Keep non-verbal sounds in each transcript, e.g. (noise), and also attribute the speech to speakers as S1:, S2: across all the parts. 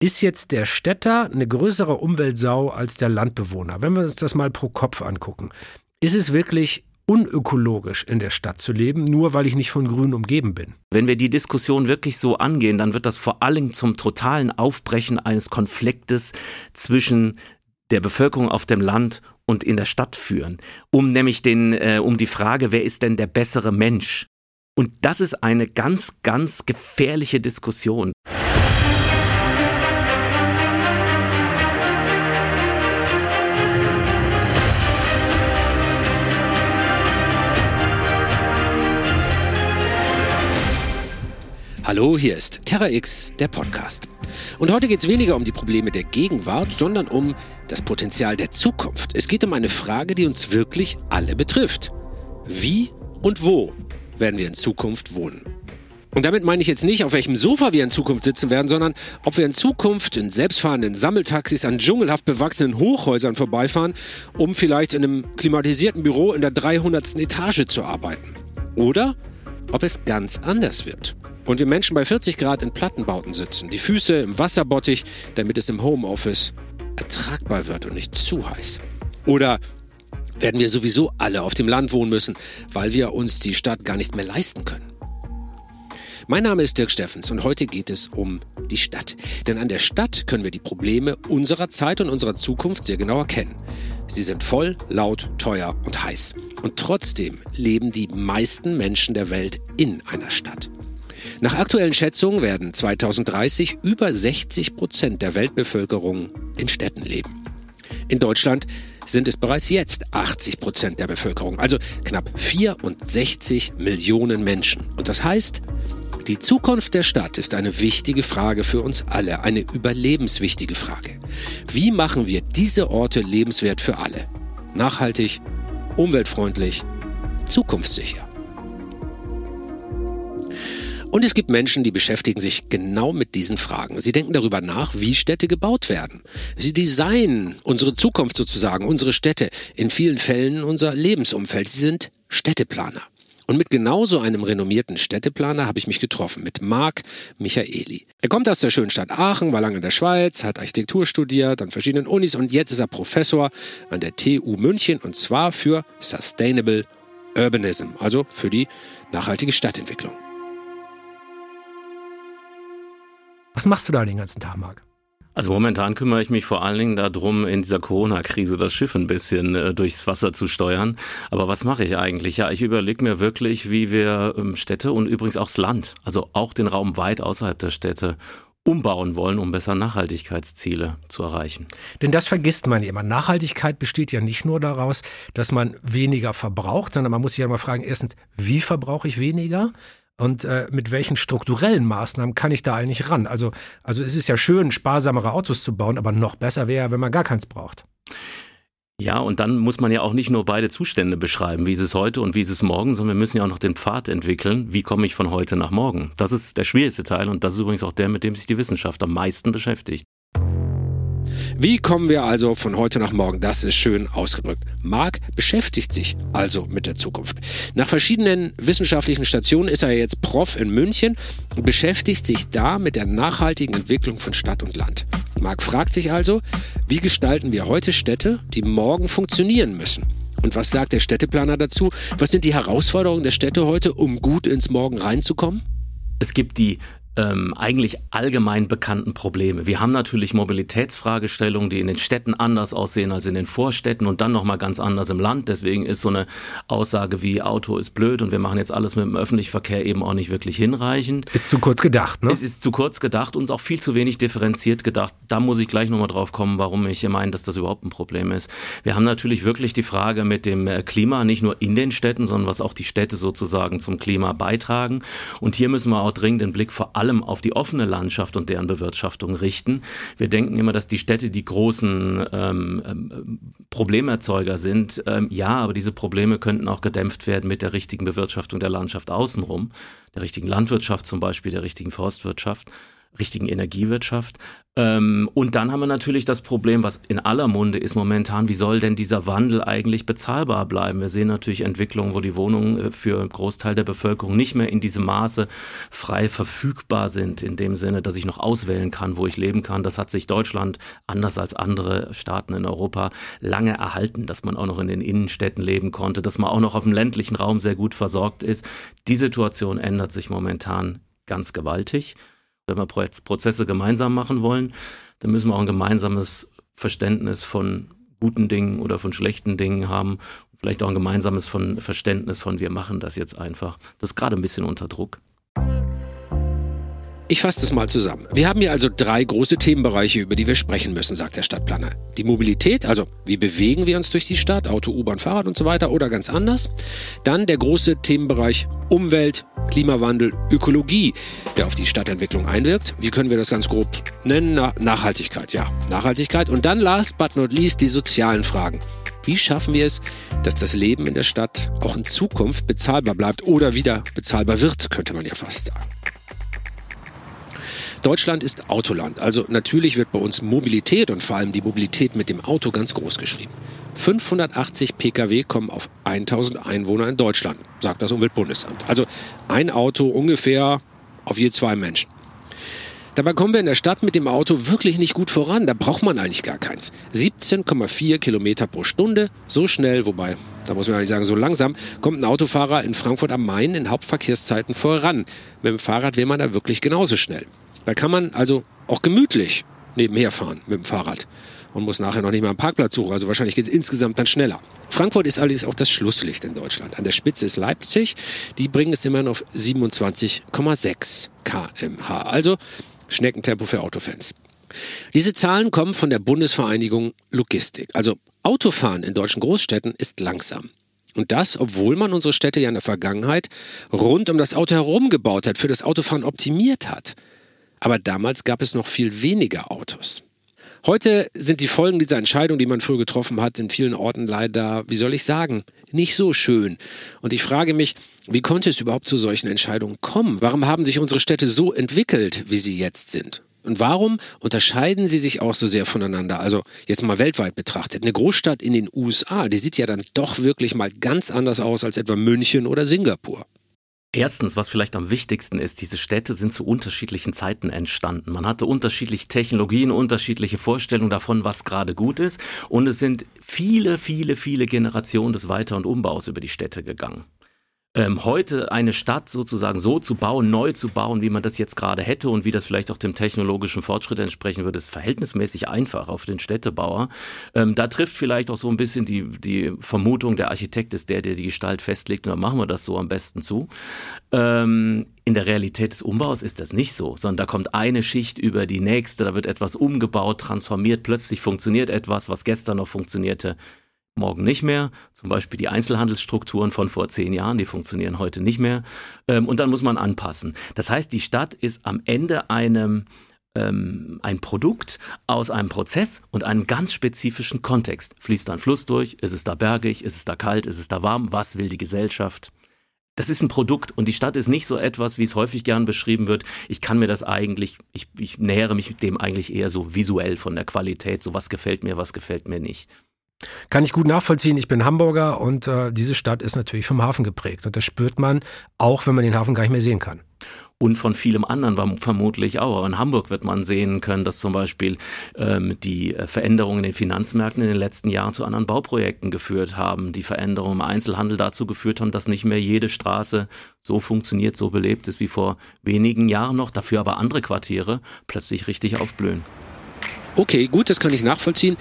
S1: ist jetzt der Städter eine größere Umweltsau als der Landbewohner? Wenn wir uns das mal pro Kopf angucken, ist es wirklich unökologisch in der Stadt zu leben, nur weil ich nicht von Grün umgeben bin.
S2: Wenn wir die Diskussion wirklich so angehen, dann wird das vor allem zum totalen Aufbrechen eines Konfliktes zwischen der Bevölkerung auf dem Land und in der Stadt führen, um nämlich den, äh, um die Frage, wer ist denn der bessere Mensch? Und das ist eine ganz, ganz gefährliche Diskussion.
S3: Hallo, hier ist Terra X, der Podcast. Und heute geht es weniger um die Probleme der Gegenwart, sondern um das Potenzial der Zukunft. Es geht um eine Frage, die uns wirklich alle betrifft. Wie und wo werden wir in Zukunft wohnen? Und damit meine ich jetzt nicht, auf welchem Sofa wir in Zukunft sitzen werden, sondern ob wir in Zukunft in selbstfahrenden Sammeltaxis an dschungelhaft bewachsenen Hochhäusern vorbeifahren, um vielleicht in einem klimatisierten Büro in der 300. Etage zu arbeiten. Oder ob es ganz anders wird und wir Menschen bei 40 Grad in Plattenbauten sitzen, die Füße im Wasserbottich, damit es im Homeoffice ertragbar wird und nicht zu heiß. Oder werden wir sowieso alle auf dem Land wohnen müssen, weil wir uns die Stadt gar nicht mehr leisten können. Mein Name ist Dirk Steffens und heute geht es um die Stadt. Denn an der Stadt können wir die Probleme unserer Zeit und unserer Zukunft sehr genau erkennen. Sie sind voll, laut, teuer und heiß. Und trotzdem leben die meisten Menschen der Welt in einer Stadt. Nach aktuellen Schätzungen werden 2030 über 60 Prozent der Weltbevölkerung in Städten leben. In Deutschland sind es bereits jetzt 80 Prozent der Bevölkerung, also knapp 64 Millionen Menschen. Und das heißt, die Zukunft der Stadt ist eine wichtige Frage für uns alle, eine überlebenswichtige Frage. Wie machen wir diese Orte lebenswert für alle? Nachhaltig, umweltfreundlich, zukunftssicher. Und es gibt Menschen, die beschäftigen sich genau mit diesen Fragen. Sie denken darüber nach, wie Städte gebaut werden. Sie designen unsere Zukunft sozusagen, unsere Städte, in vielen Fällen unser Lebensumfeld. Sie sind Städteplaner. Und mit genauso einem renommierten Städteplaner habe ich mich getroffen, mit Marc Michaeli. Er kommt aus der schönen Stadt Aachen, war lange in der Schweiz, hat Architektur studiert an verschiedenen Unis und jetzt ist er Professor an der TU München und zwar für Sustainable Urbanism, also für die nachhaltige Stadtentwicklung.
S1: Was machst du da den ganzen Tag, Marc?
S2: Also momentan kümmere ich mich vor allen Dingen darum, in dieser Corona-Krise das Schiff ein bisschen äh, durchs Wasser zu steuern. Aber was mache ich eigentlich? Ja, ich überlege mir wirklich, wie wir ähm, Städte und übrigens auch das Land, also auch den Raum weit außerhalb der Städte umbauen wollen, um besser Nachhaltigkeitsziele zu erreichen.
S1: Denn das vergisst man immer. Nachhaltigkeit besteht ja nicht nur daraus, dass man weniger verbraucht, sondern man muss sich ja mal fragen, erstens, wie verbrauche ich weniger? Und äh, mit welchen strukturellen Maßnahmen kann ich da eigentlich ran? Also, also es ist ja schön, sparsamere Autos zu bauen, aber noch besser wäre, wenn man gar keins braucht.
S2: Ja, und dann muss man ja auch nicht nur beide Zustände beschreiben, wie ist es heute und wie ist es morgen, sondern wir müssen ja auch noch den Pfad entwickeln, wie komme ich von heute nach morgen. Das ist der schwierigste Teil und das ist übrigens auch der, mit dem sich die Wissenschaft am meisten beschäftigt.
S3: Wie kommen wir also von heute nach morgen? Das ist schön ausgedrückt. Marc beschäftigt sich also mit der Zukunft. Nach verschiedenen wissenschaftlichen Stationen ist er jetzt Prof in München und beschäftigt sich da mit der nachhaltigen Entwicklung von Stadt und Land. Marc fragt sich also, wie gestalten wir heute Städte, die morgen funktionieren müssen? Und was sagt der Städteplaner dazu? Was sind die Herausforderungen der Städte heute, um gut ins Morgen reinzukommen?
S2: Es gibt die ähm, eigentlich allgemein bekannten Probleme. Wir haben natürlich Mobilitätsfragestellungen, die in den Städten anders aussehen als in den Vorstädten und dann nochmal ganz anders im Land. Deswegen ist so eine Aussage wie Auto ist blöd und wir machen jetzt alles mit dem öffentlichen Verkehr eben auch nicht wirklich hinreichend.
S1: Ist zu kurz gedacht, ne?
S2: Es ist zu kurz gedacht und auch viel zu wenig differenziert gedacht. Da muss ich gleich nochmal drauf kommen, warum ich meine, dass das überhaupt ein Problem ist. Wir haben natürlich wirklich die Frage mit dem äh, Klima, nicht nur in den Städten, sondern was auch die Städte sozusagen zum Klima beitragen. Und hier müssen wir auch dringend den Blick vor allem allem auf die offene Landschaft und deren Bewirtschaftung richten. Wir denken immer, dass die Städte die großen ähm, ähm, Problemerzeuger sind. Ähm, ja, aber diese Probleme könnten auch gedämpft werden mit der richtigen Bewirtschaftung der Landschaft außenrum, der richtigen Landwirtschaft zum Beispiel, der richtigen Forstwirtschaft. Richtigen Energiewirtschaft. Ähm, und dann haben wir natürlich das Problem, was in aller Munde ist momentan, wie soll denn dieser Wandel eigentlich bezahlbar bleiben? Wir sehen natürlich Entwicklungen, wo die Wohnungen äh, für einen Großteil der Bevölkerung nicht mehr in diesem Maße frei verfügbar sind, in dem Sinne, dass ich noch auswählen kann, wo ich leben kann. Das hat sich Deutschland, anders als andere Staaten in Europa, lange erhalten, dass man auch noch in den Innenstädten leben konnte, dass man auch noch auf dem ländlichen Raum sehr gut versorgt ist. Die Situation ändert sich momentan ganz gewaltig. Wenn wir Prozesse gemeinsam machen wollen, dann müssen wir auch ein gemeinsames Verständnis von guten Dingen oder von schlechten Dingen haben. Vielleicht auch ein gemeinsames von Verständnis von, wir machen das jetzt einfach. Das ist gerade ein bisschen unter Druck.
S3: Ich fasse das mal zusammen. Wir haben hier also drei große Themenbereiche, über die wir sprechen müssen, sagt der Stadtplaner. Die Mobilität, also wie bewegen wir uns durch die Stadt, Auto, U-Bahn, Fahrrad und so weiter oder ganz anders. Dann der große Themenbereich Umwelt, Klimawandel, Ökologie, der auf die Stadtentwicklung einwirkt. Wie können wir das ganz grob nennen? Na, Nachhaltigkeit, ja, Nachhaltigkeit. Und dann last but not least die sozialen Fragen. Wie schaffen wir es, dass das Leben in der Stadt auch in Zukunft bezahlbar bleibt oder wieder bezahlbar wird, könnte man ja fast sagen. Deutschland ist Autoland. Also natürlich wird bei uns Mobilität und vor allem die Mobilität mit dem Auto ganz groß geschrieben. 580 Pkw kommen auf 1000 Einwohner in Deutschland, sagt das Umweltbundesamt. Also ein Auto ungefähr auf je zwei Menschen. Dabei kommen wir in der Stadt mit dem Auto wirklich nicht gut voran. Da braucht man eigentlich gar keins. 17,4 Kilometer pro Stunde, so schnell, wobei, da muss man eigentlich sagen, so langsam, kommt ein Autofahrer in Frankfurt am Main in Hauptverkehrszeiten voran. Mit dem Fahrrad will man da wirklich genauso schnell. Da kann man also auch gemütlich nebenher fahren mit dem Fahrrad und muss nachher noch nicht mal einen Parkplatz suchen. Also wahrscheinlich geht es insgesamt dann schneller. Frankfurt ist allerdings auch das Schlusslicht in Deutschland. An der Spitze ist Leipzig. Die bringen es immerhin auf 27,6 kmh. Also Schneckentempo für Autofans. Diese Zahlen kommen von der Bundesvereinigung Logistik. Also Autofahren in deutschen Großstädten ist langsam. Und das, obwohl man unsere Städte ja in der Vergangenheit rund um das Auto herum gebaut hat, für das Autofahren optimiert hat. Aber damals gab es noch viel weniger Autos. Heute sind die Folgen dieser Entscheidung, die man früher getroffen hat, in vielen Orten leider, wie soll ich sagen, nicht so schön. Und ich frage mich, wie konnte es überhaupt zu solchen Entscheidungen kommen? Warum haben sich unsere Städte so entwickelt, wie sie jetzt sind? Und warum unterscheiden sie sich auch so sehr voneinander? Also jetzt mal weltweit betrachtet. Eine Großstadt in den USA, die sieht ja dann doch wirklich mal ganz anders aus als etwa München oder Singapur.
S2: Erstens, was vielleicht am wichtigsten ist, diese Städte sind zu unterschiedlichen Zeiten entstanden. Man hatte unterschiedliche Technologien, unterschiedliche Vorstellungen davon, was gerade gut ist. Und es sind viele, viele, viele Generationen des Weiter- und Umbaus über die Städte gegangen ähm, heute eine Stadt sozusagen so zu bauen, neu zu bauen, wie man das jetzt gerade hätte und wie das vielleicht auch dem technologischen Fortschritt entsprechen würde, ist verhältnismäßig einfach auf den Städtebauer. Ähm, da trifft vielleicht auch so ein bisschen die, die Vermutung, der Architekt ist der, der die Gestalt festlegt und dann machen wir das so am besten zu. Ähm, in der Realität des Umbaus ist das nicht so, sondern da kommt eine Schicht über die nächste, da wird etwas umgebaut, transformiert, plötzlich funktioniert etwas, was gestern noch funktionierte morgen nicht mehr. Zum Beispiel die Einzelhandelsstrukturen von vor zehn Jahren, die funktionieren heute nicht mehr. Ähm, und dann muss man anpassen. Das heißt, die Stadt ist am Ende einem ähm, ein Produkt aus einem Prozess und einem ganz spezifischen Kontext. Fließt da ein Fluss durch? Ist es da bergig? Ist es da kalt? Ist es da warm? Was will die Gesellschaft? das ist ein Produkt und die Stadt ist nicht so etwas, wie es häufig gern beschrieben wird. Ich kann mir das eigentlich, ich, ich nähere mich dem eigentlich eher so visuell von der Qualität, so was gefällt mir, was gefällt mir nicht.
S1: Kann ich gut nachvollziehen. Ich bin Hamburger und äh, diese Stadt ist natürlich vom Hafen geprägt. Und das spürt man, auch wenn man den Hafen gar nicht mehr sehen kann.
S2: Und von vielem anderen vermutlich auch. In Hamburg wird man sehen können, dass zum Beispiel ähm, die Veränderungen in den Finanzmärkten in den letzten Jahren zu anderen Bauprojekten geführt haben. Die Veränderungen im Einzelhandel dazu geführt haben, dass nicht mehr jede Straße so funktioniert, so belebt ist wie vor wenigen Jahren noch. Dafür aber andere Quartiere plötzlich richtig aufblühen.
S3: Okay, gut, das kann ich nachvollziehen.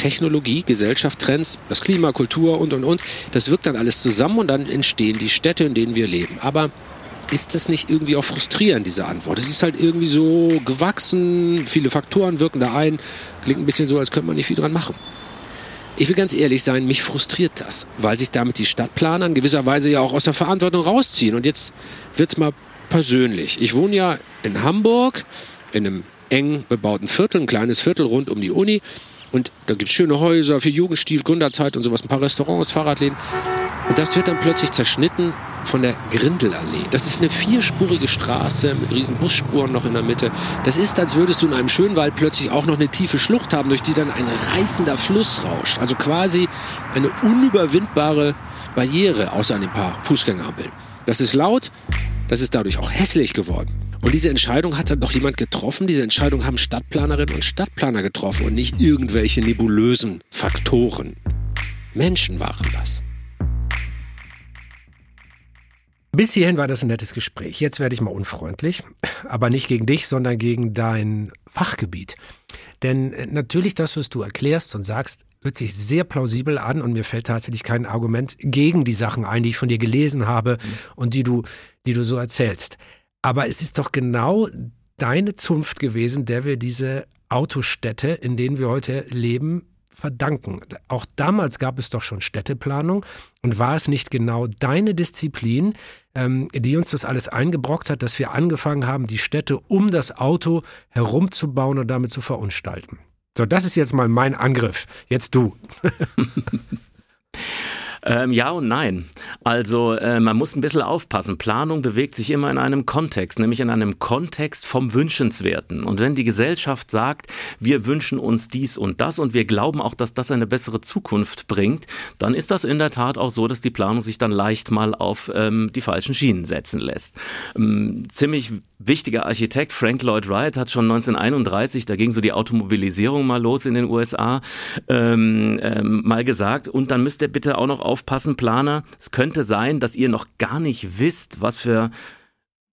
S3: Technologie, Gesellschaft, Trends, das Klima, Kultur und, und, und. Das wirkt dann alles zusammen und dann entstehen die Städte, in denen wir leben. Aber ist das nicht irgendwie auch frustrierend, diese Antwort? Es ist halt irgendwie so gewachsen, viele Faktoren wirken da ein. Klingt ein bisschen so, als könnte man nicht viel dran machen. Ich will ganz ehrlich sein, mich frustriert das, weil sich damit die Stadtplaner in gewisser Weise ja auch aus der Verantwortung rausziehen. Und jetzt wird's mal persönlich. Ich wohne ja in Hamburg, in einem eng bebauten Viertel, ein kleines Viertel rund um die Uni. Und da gibt es schöne Häuser für Jugendstil, Gründerzeit und sowas, ein paar Restaurants, Fahrradläden. Und das wird dann plötzlich zerschnitten von der Grindelallee. Das ist eine vierspurige Straße mit riesen Busspuren noch in der Mitte. Das ist, als würdest du in einem Schönwald plötzlich auch noch eine tiefe Schlucht haben, durch die dann ein reißender Fluss rauscht. Also quasi eine unüberwindbare Barriere, außer ein paar Fußgängerampeln. Das ist laut, das ist dadurch auch hässlich geworden. Und diese Entscheidung hat dann doch jemand getroffen. Diese Entscheidung haben Stadtplanerinnen und Stadtplaner getroffen und nicht irgendwelche nebulösen Faktoren. Menschen waren das.
S1: Bis hierhin war das ein nettes Gespräch. Jetzt werde ich mal unfreundlich, aber nicht gegen dich, sondern gegen dein Fachgebiet. Denn äh, natürlich das, was du erklärst und sagst, hört sich sehr plausibel an und mir fällt tatsächlich kein Argument gegen die Sachen ein, die ich von dir gelesen habe mhm. und die du, die du so erzählst. Aber es ist doch genau deine Zunft gewesen, der wir diese Autostädte, in denen wir heute leben, verdanken. Auch damals gab es doch schon Städteplanung und war es nicht genau deine Disziplin, ähm, die uns das alles eingebrockt hat, dass wir angefangen haben, die Städte um das Auto herumzubauen und damit zu verunstalten? So, das ist jetzt mal mein Angriff. Jetzt du. (laughs)
S2: Ähm, ja und nein. Also äh, man muss ein bisschen aufpassen. Planung bewegt sich immer in einem Kontext, nämlich in einem Kontext vom Wünschenswerten. Und wenn die Gesellschaft sagt, wir wünschen uns dies und das und wir glauben auch, dass das eine bessere Zukunft bringt, dann ist das in der Tat auch so, dass die Planung sich dann leicht mal auf ähm, die falschen Schienen setzen lässt. Ähm, ziemlich wichtiger Architekt Frank Lloyd Wright hat schon 1931, da ging so die Automobilisierung mal los in den USA, ähm, ähm, mal gesagt, und dann müsst ihr bitte auch noch aufpassen, Planer, es könnte sein, dass ihr noch gar nicht wisst, was für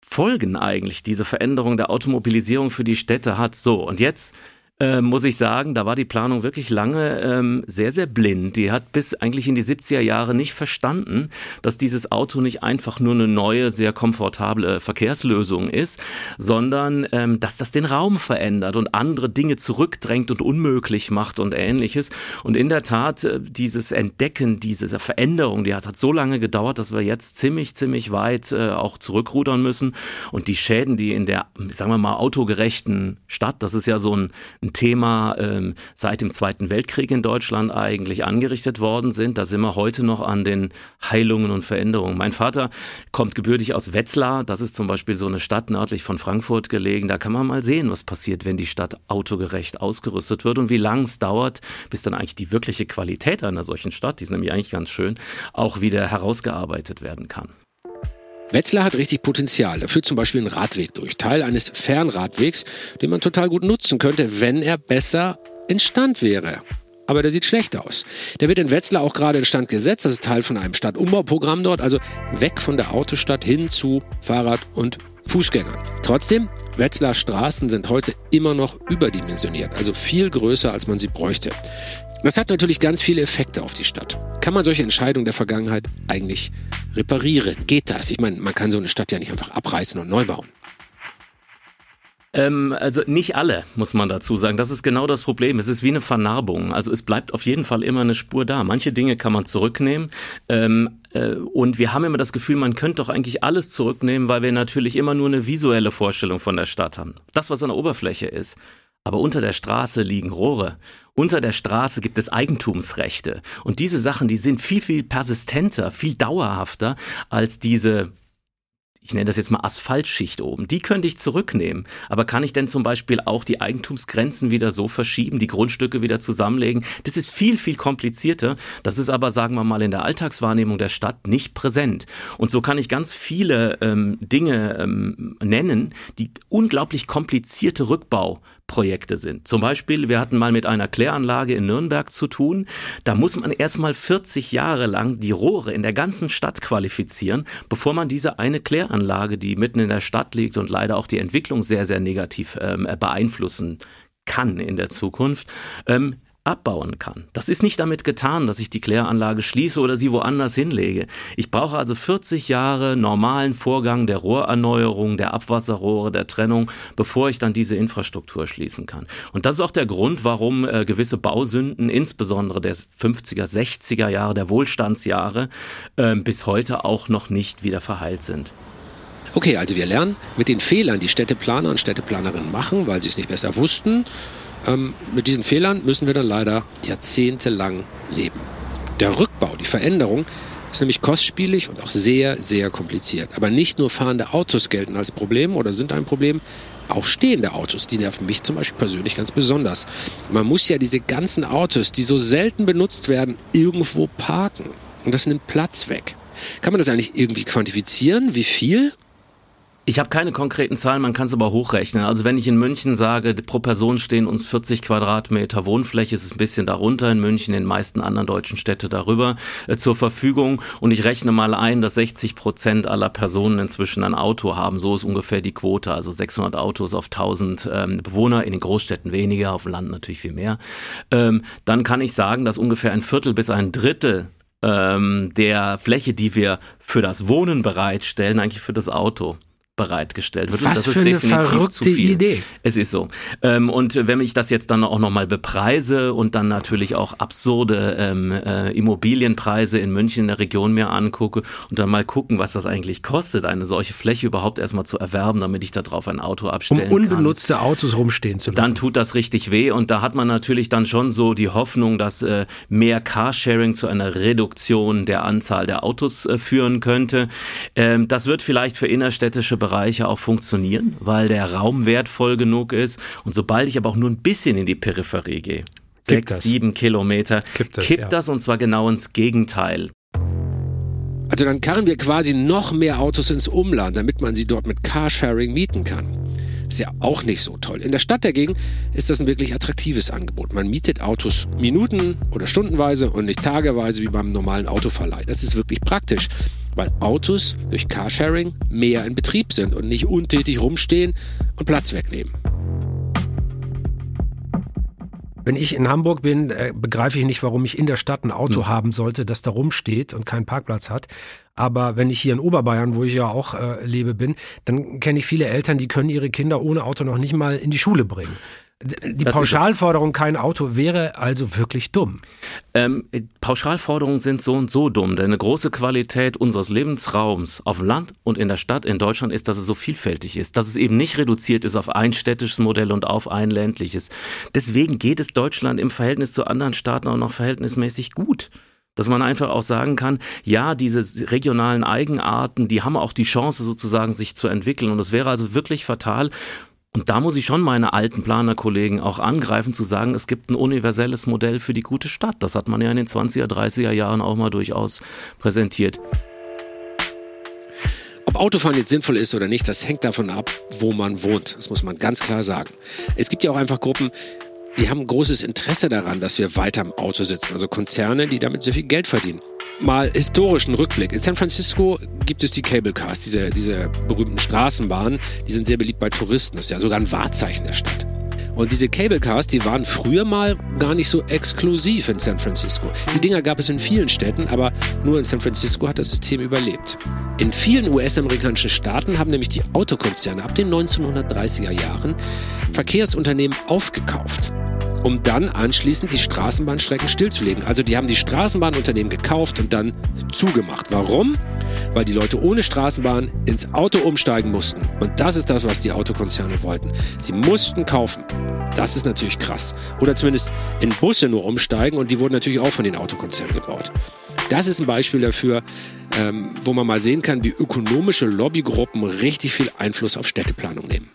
S2: Folgen eigentlich diese Veränderung der Automobilisierung für die Städte hat. So, und jetzt äh, muss ich sagen, da war die Planung wirklich lange ähm, sehr, sehr blind. Die hat bis eigentlich in die 70er Jahre nicht verstanden, dass dieses Auto nicht einfach nur eine neue, sehr komfortable Verkehrslösung ist, sondern ähm, dass das den Raum verändert und andere Dinge zurückdrängt und unmöglich macht und ähnliches. Und in der Tat, äh, dieses Entdecken dieser Veränderung, die hat, hat so lange gedauert, dass wir jetzt ziemlich, ziemlich weit äh, auch zurückrudern müssen. Und die Schäden, die in der, sagen wir mal, autogerechten Stadt, das ist ja so ein ein Thema ähm, seit dem Zweiten Weltkrieg in Deutschland eigentlich angerichtet worden sind. Da sind wir heute noch an den Heilungen und Veränderungen. Mein Vater kommt gebürtig aus Wetzlar. Das ist zum Beispiel so eine Stadt nördlich von Frankfurt gelegen. Da kann man mal sehen, was passiert, wenn die Stadt autogerecht ausgerüstet wird und wie lang es dauert, bis dann eigentlich die wirkliche Qualität einer solchen Stadt, die ist nämlich eigentlich ganz schön, auch wieder herausgearbeitet werden kann.
S3: Wetzlar hat richtig Potenzial. Da führt zum Beispiel ein Radweg durch, Teil eines Fernradwegs, den man total gut nutzen könnte, wenn er besser instand wäre. Aber der sieht schlecht aus. Der wird in Wetzlar auch gerade instand gesetzt. Das ist Teil von einem Stadtumbauprogramm dort. Also weg von der Autostadt hin zu Fahrrad- und Fußgängern. Trotzdem, Wetzlar Straßen sind heute immer noch überdimensioniert, also viel größer, als man sie bräuchte. Das hat natürlich ganz viele Effekte auf die Stadt. Kann man solche Entscheidungen der Vergangenheit eigentlich reparieren? Geht das? Ich meine, man kann so eine Stadt ja nicht einfach abreißen und neu bauen.
S2: Ähm, also nicht alle, muss man dazu sagen. Das ist genau das Problem. Es ist wie eine Vernarbung. Also es bleibt auf jeden Fall immer eine Spur da. Manche Dinge kann man zurücknehmen. Ähm, äh, und wir haben immer das Gefühl, man könnte doch eigentlich alles zurücknehmen, weil wir natürlich immer nur eine visuelle Vorstellung von der Stadt haben. Das, was an der Oberfläche ist. Aber unter der Straße liegen Rohre. Unter der Straße gibt es Eigentumsrechte. Und diese Sachen, die sind viel, viel persistenter, viel dauerhafter als diese ich nenne das jetzt mal Asphaltschicht oben, die könnte ich zurücknehmen. Aber kann ich denn zum Beispiel auch die Eigentumsgrenzen wieder so verschieben, die Grundstücke wieder zusammenlegen? Das ist viel, viel komplizierter. Das ist aber, sagen wir mal, in der Alltagswahrnehmung der Stadt nicht präsent. Und so kann ich ganz viele ähm, Dinge ähm, nennen, die unglaublich komplizierte Rückbau Projekte sind. Zum Beispiel, wir hatten mal mit einer Kläranlage in Nürnberg zu tun. Da muss man erstmal 40 Jahre lang die Rohre in der ganzen Stadt qualifizieren, bevor man diese eine Kläranlage, die mitten in der Stadt liegt und leider auch die Entwicklung sehr, sehr negativ ähm, beeinflussen kann in der Zukunft, ähm, abbauen kann. Das ist nicht damit getan, dass ich die Kläranlage schließe oder sie woanders hinlege. Ich brauche also 40 Jahre normalen Vorgang der Rohrerneuerung, der Abwasserrohre, der Trennung, bevor ich dann diese Infrastruktur schließen kann. Und das ist auch der Grund, warum äh, gewisse Bausünden, insbesondere der 50er, 60er Jahre, der Wohlstandsjahre, äh, bis heute auch noch nicht wieder verheilt sind.
S3: Okay, also wir lernen mit den Fehlern, die Städteplaner und Städteplanerinnen machen, weil sie es nicht besser wussten, ähm, mit diesen Fehlern müssen wir dann leider jahrzehntelang leben. Der Rückbau, die Veränderung, Ist nämlich kostspielig und auch sehr, sehr kompliziert. Aber nicht nur fahrende Autos gelten als Problem oder sind ein Problem, auch stehende Autos, die nerven mich zum Beispiel persönlich ganz besonders. Man muss ja diese ganzen Autos, die so selten benutzt werden, irgendwo parken. Und das nimmt Platz weg. Kann man das eigentlich irgendwie quantifizieren? Wie viel?
S2: Ich habe keine konkreten Zahlen, man kann es aber hochrechnen. Also wenn ich in München sage, pro Person stehen uns 40 Quadratmeter Wohnfläche, ist es ein bisschen darunter in München, in den meisten anderen deutschen Städte darüber äh, zur Verfügung. Und ich rechne mal ein, dass 60 Prozent aller Personen inzwischen ein Auto haben. So ist ungefähr die Quote. Also 600 Autos auf 1000 ähm, Bewohner, in den Großstädten weniger, auf dem Land natürlich viel mehr. Ähm, dann kann ich sagen, dass ungefähr ein Viertel bis ein Drittel ähm, der Fläche, die wir für das Wohnen bereitstellen, eigentlich für das Auto bereitgestellt wird.
S1: Was und das ist definitiv zu viel. Idee.
S2: Es ist so. Ähm, und wenn ich das jetzt dann auch nochmal bepreise und dann natürlich auch absurde ähm, äh, Immobilienpreise in München in der Region mir angucke und dann mal gucken, was das eigentlich kostet, eine solche Fläche überhaupt erstmal zu erwerben, damit ich da drauf ein Auto abstellen kann.
S1: Um unbenutzte kann, Autos rumstehen zu lassen.
S2: Dann tut das richtig weh und da hat man natürlich dann schon so die Hoffnung, dass äh, mehr Carsharing zu einer Reduktion der Anzahl der Autos äh, führen könnte. Ähm, das wird vielleicht für innerstädtische Bereiche auch funktionieren, weil der Raum wertvoll genug ist. Und sobald ich aber auch nur ein bisschen in die Peripherie gehe, sechs, das. sieben Kilometer, kippt das, kippt ja. das und zwar genau ins Gegenteil.
S3: Also dann karren wir quasi noch mehr Autos ins Umland, damit man sie dort mit Carsharing mieten kann. Ist ja auch nicht so toll. In der Stadt dagegen ist das ein wirklich attraktives Angebot. Man mietet Autos Minuten oder stundenweise und nicht tageweise wie beim normalen Autoverleih. Das ist wirklich praktisch weil Autos durch Carsharing mehr in Betrieb sind und nicht untätig rumstehen und Platz wegnehmen.
S1: Wenn ich in Hamburg bin, äh, begreife ich nicht, warum ich in der Stadt ein Auto hm. haben sollte, das da rumsteht und keinen Parkplatz hat. Aber wenn ich hier in Oberbayern, wo ich ja auch äh, lebe, bin, dann kenne ich viele Eltern, die können ihre Kinder ohne Auto noch nicht mal in die Schule bringen. Die das Pauschalforderung kein Auto wäre also wirklich dumm.
S2: Ähm, Pauschalforderungen sind so und so dumm, denn eine große Qualität unseres Lebensraums auf Land und in der Stadt in Deutschland ist, dass es so vielfältig ist, dass es eben nicht reduziert ist auf ein städtisches Modell und auf ein ländliches. Deswegen geht es Deutschland im Verhältnis zu anderen Staaten auch noch verhältnismäßig gut dass man einfach auch sagen kann, ja, diese regionalen Eigenarten, die haben auch die Chance sozusagen sich zu entwickeln und es wäre also wirklich fatal, und da muss ich schon meine alten Planerkollegen auch angreifen, zu sagen, es gibt ein universelles Modell für die gute Stadt. Das hat man ja in den 20er, 30er Jahren auch mal durchaus präsentiert.
S3: Ob Autofahren jetzt sinnvoll ist oder nicht, das hängt davon ab, wo man wohnt. Das muss man ganz klar sagen. Es gibt ja auch einfach Gruppen, die haben großes Interesse daran, dass wir weiter im Auto sitzen. Also Konzerne, die damit sehr viel Geld verdienen mal historischen Rückblick. In San Francisco gibt es die Cable Cars, diese, diese berühmten Straßenbahnen. Die sind sehr beliebt bei Touristen. Das ist ja sogar ein Wahrzeichen der Stadt. Und diese Cable die waren früher mal gar nicht so exklusiv in San Francisco. Die Dinger gab es in vielen Städten, aber nur in San Francisco hat das System überlebt. In vielen US-amerikanischen Staaten haben nämlich die Autokonzerne ab den 1930er Jahren Verkehrsunternehmen aufgekauft um dann anschließend die Straßenbahnstrecken stillzulegen. Also die haben die Straßenbahnunternehmen gekauft und dann zugemacht. Warum? Weil die Leute ohne Straßenbahn ins Auto umsteigen mussten. Und das ist das, was die Autokonzerne wollten. Sie mussten kaufen. Das ist natürlich krass. Oder zumindest in Busse nur umsteigen und die wurden natürlich auch von den Autokonzernen gebaut. Das ist ein Beispiel dafür, ähm, wo man mal sehen kann, wie ökonomische Lobbygruppen richtig viel Einfluss auf Städteplanung nehmen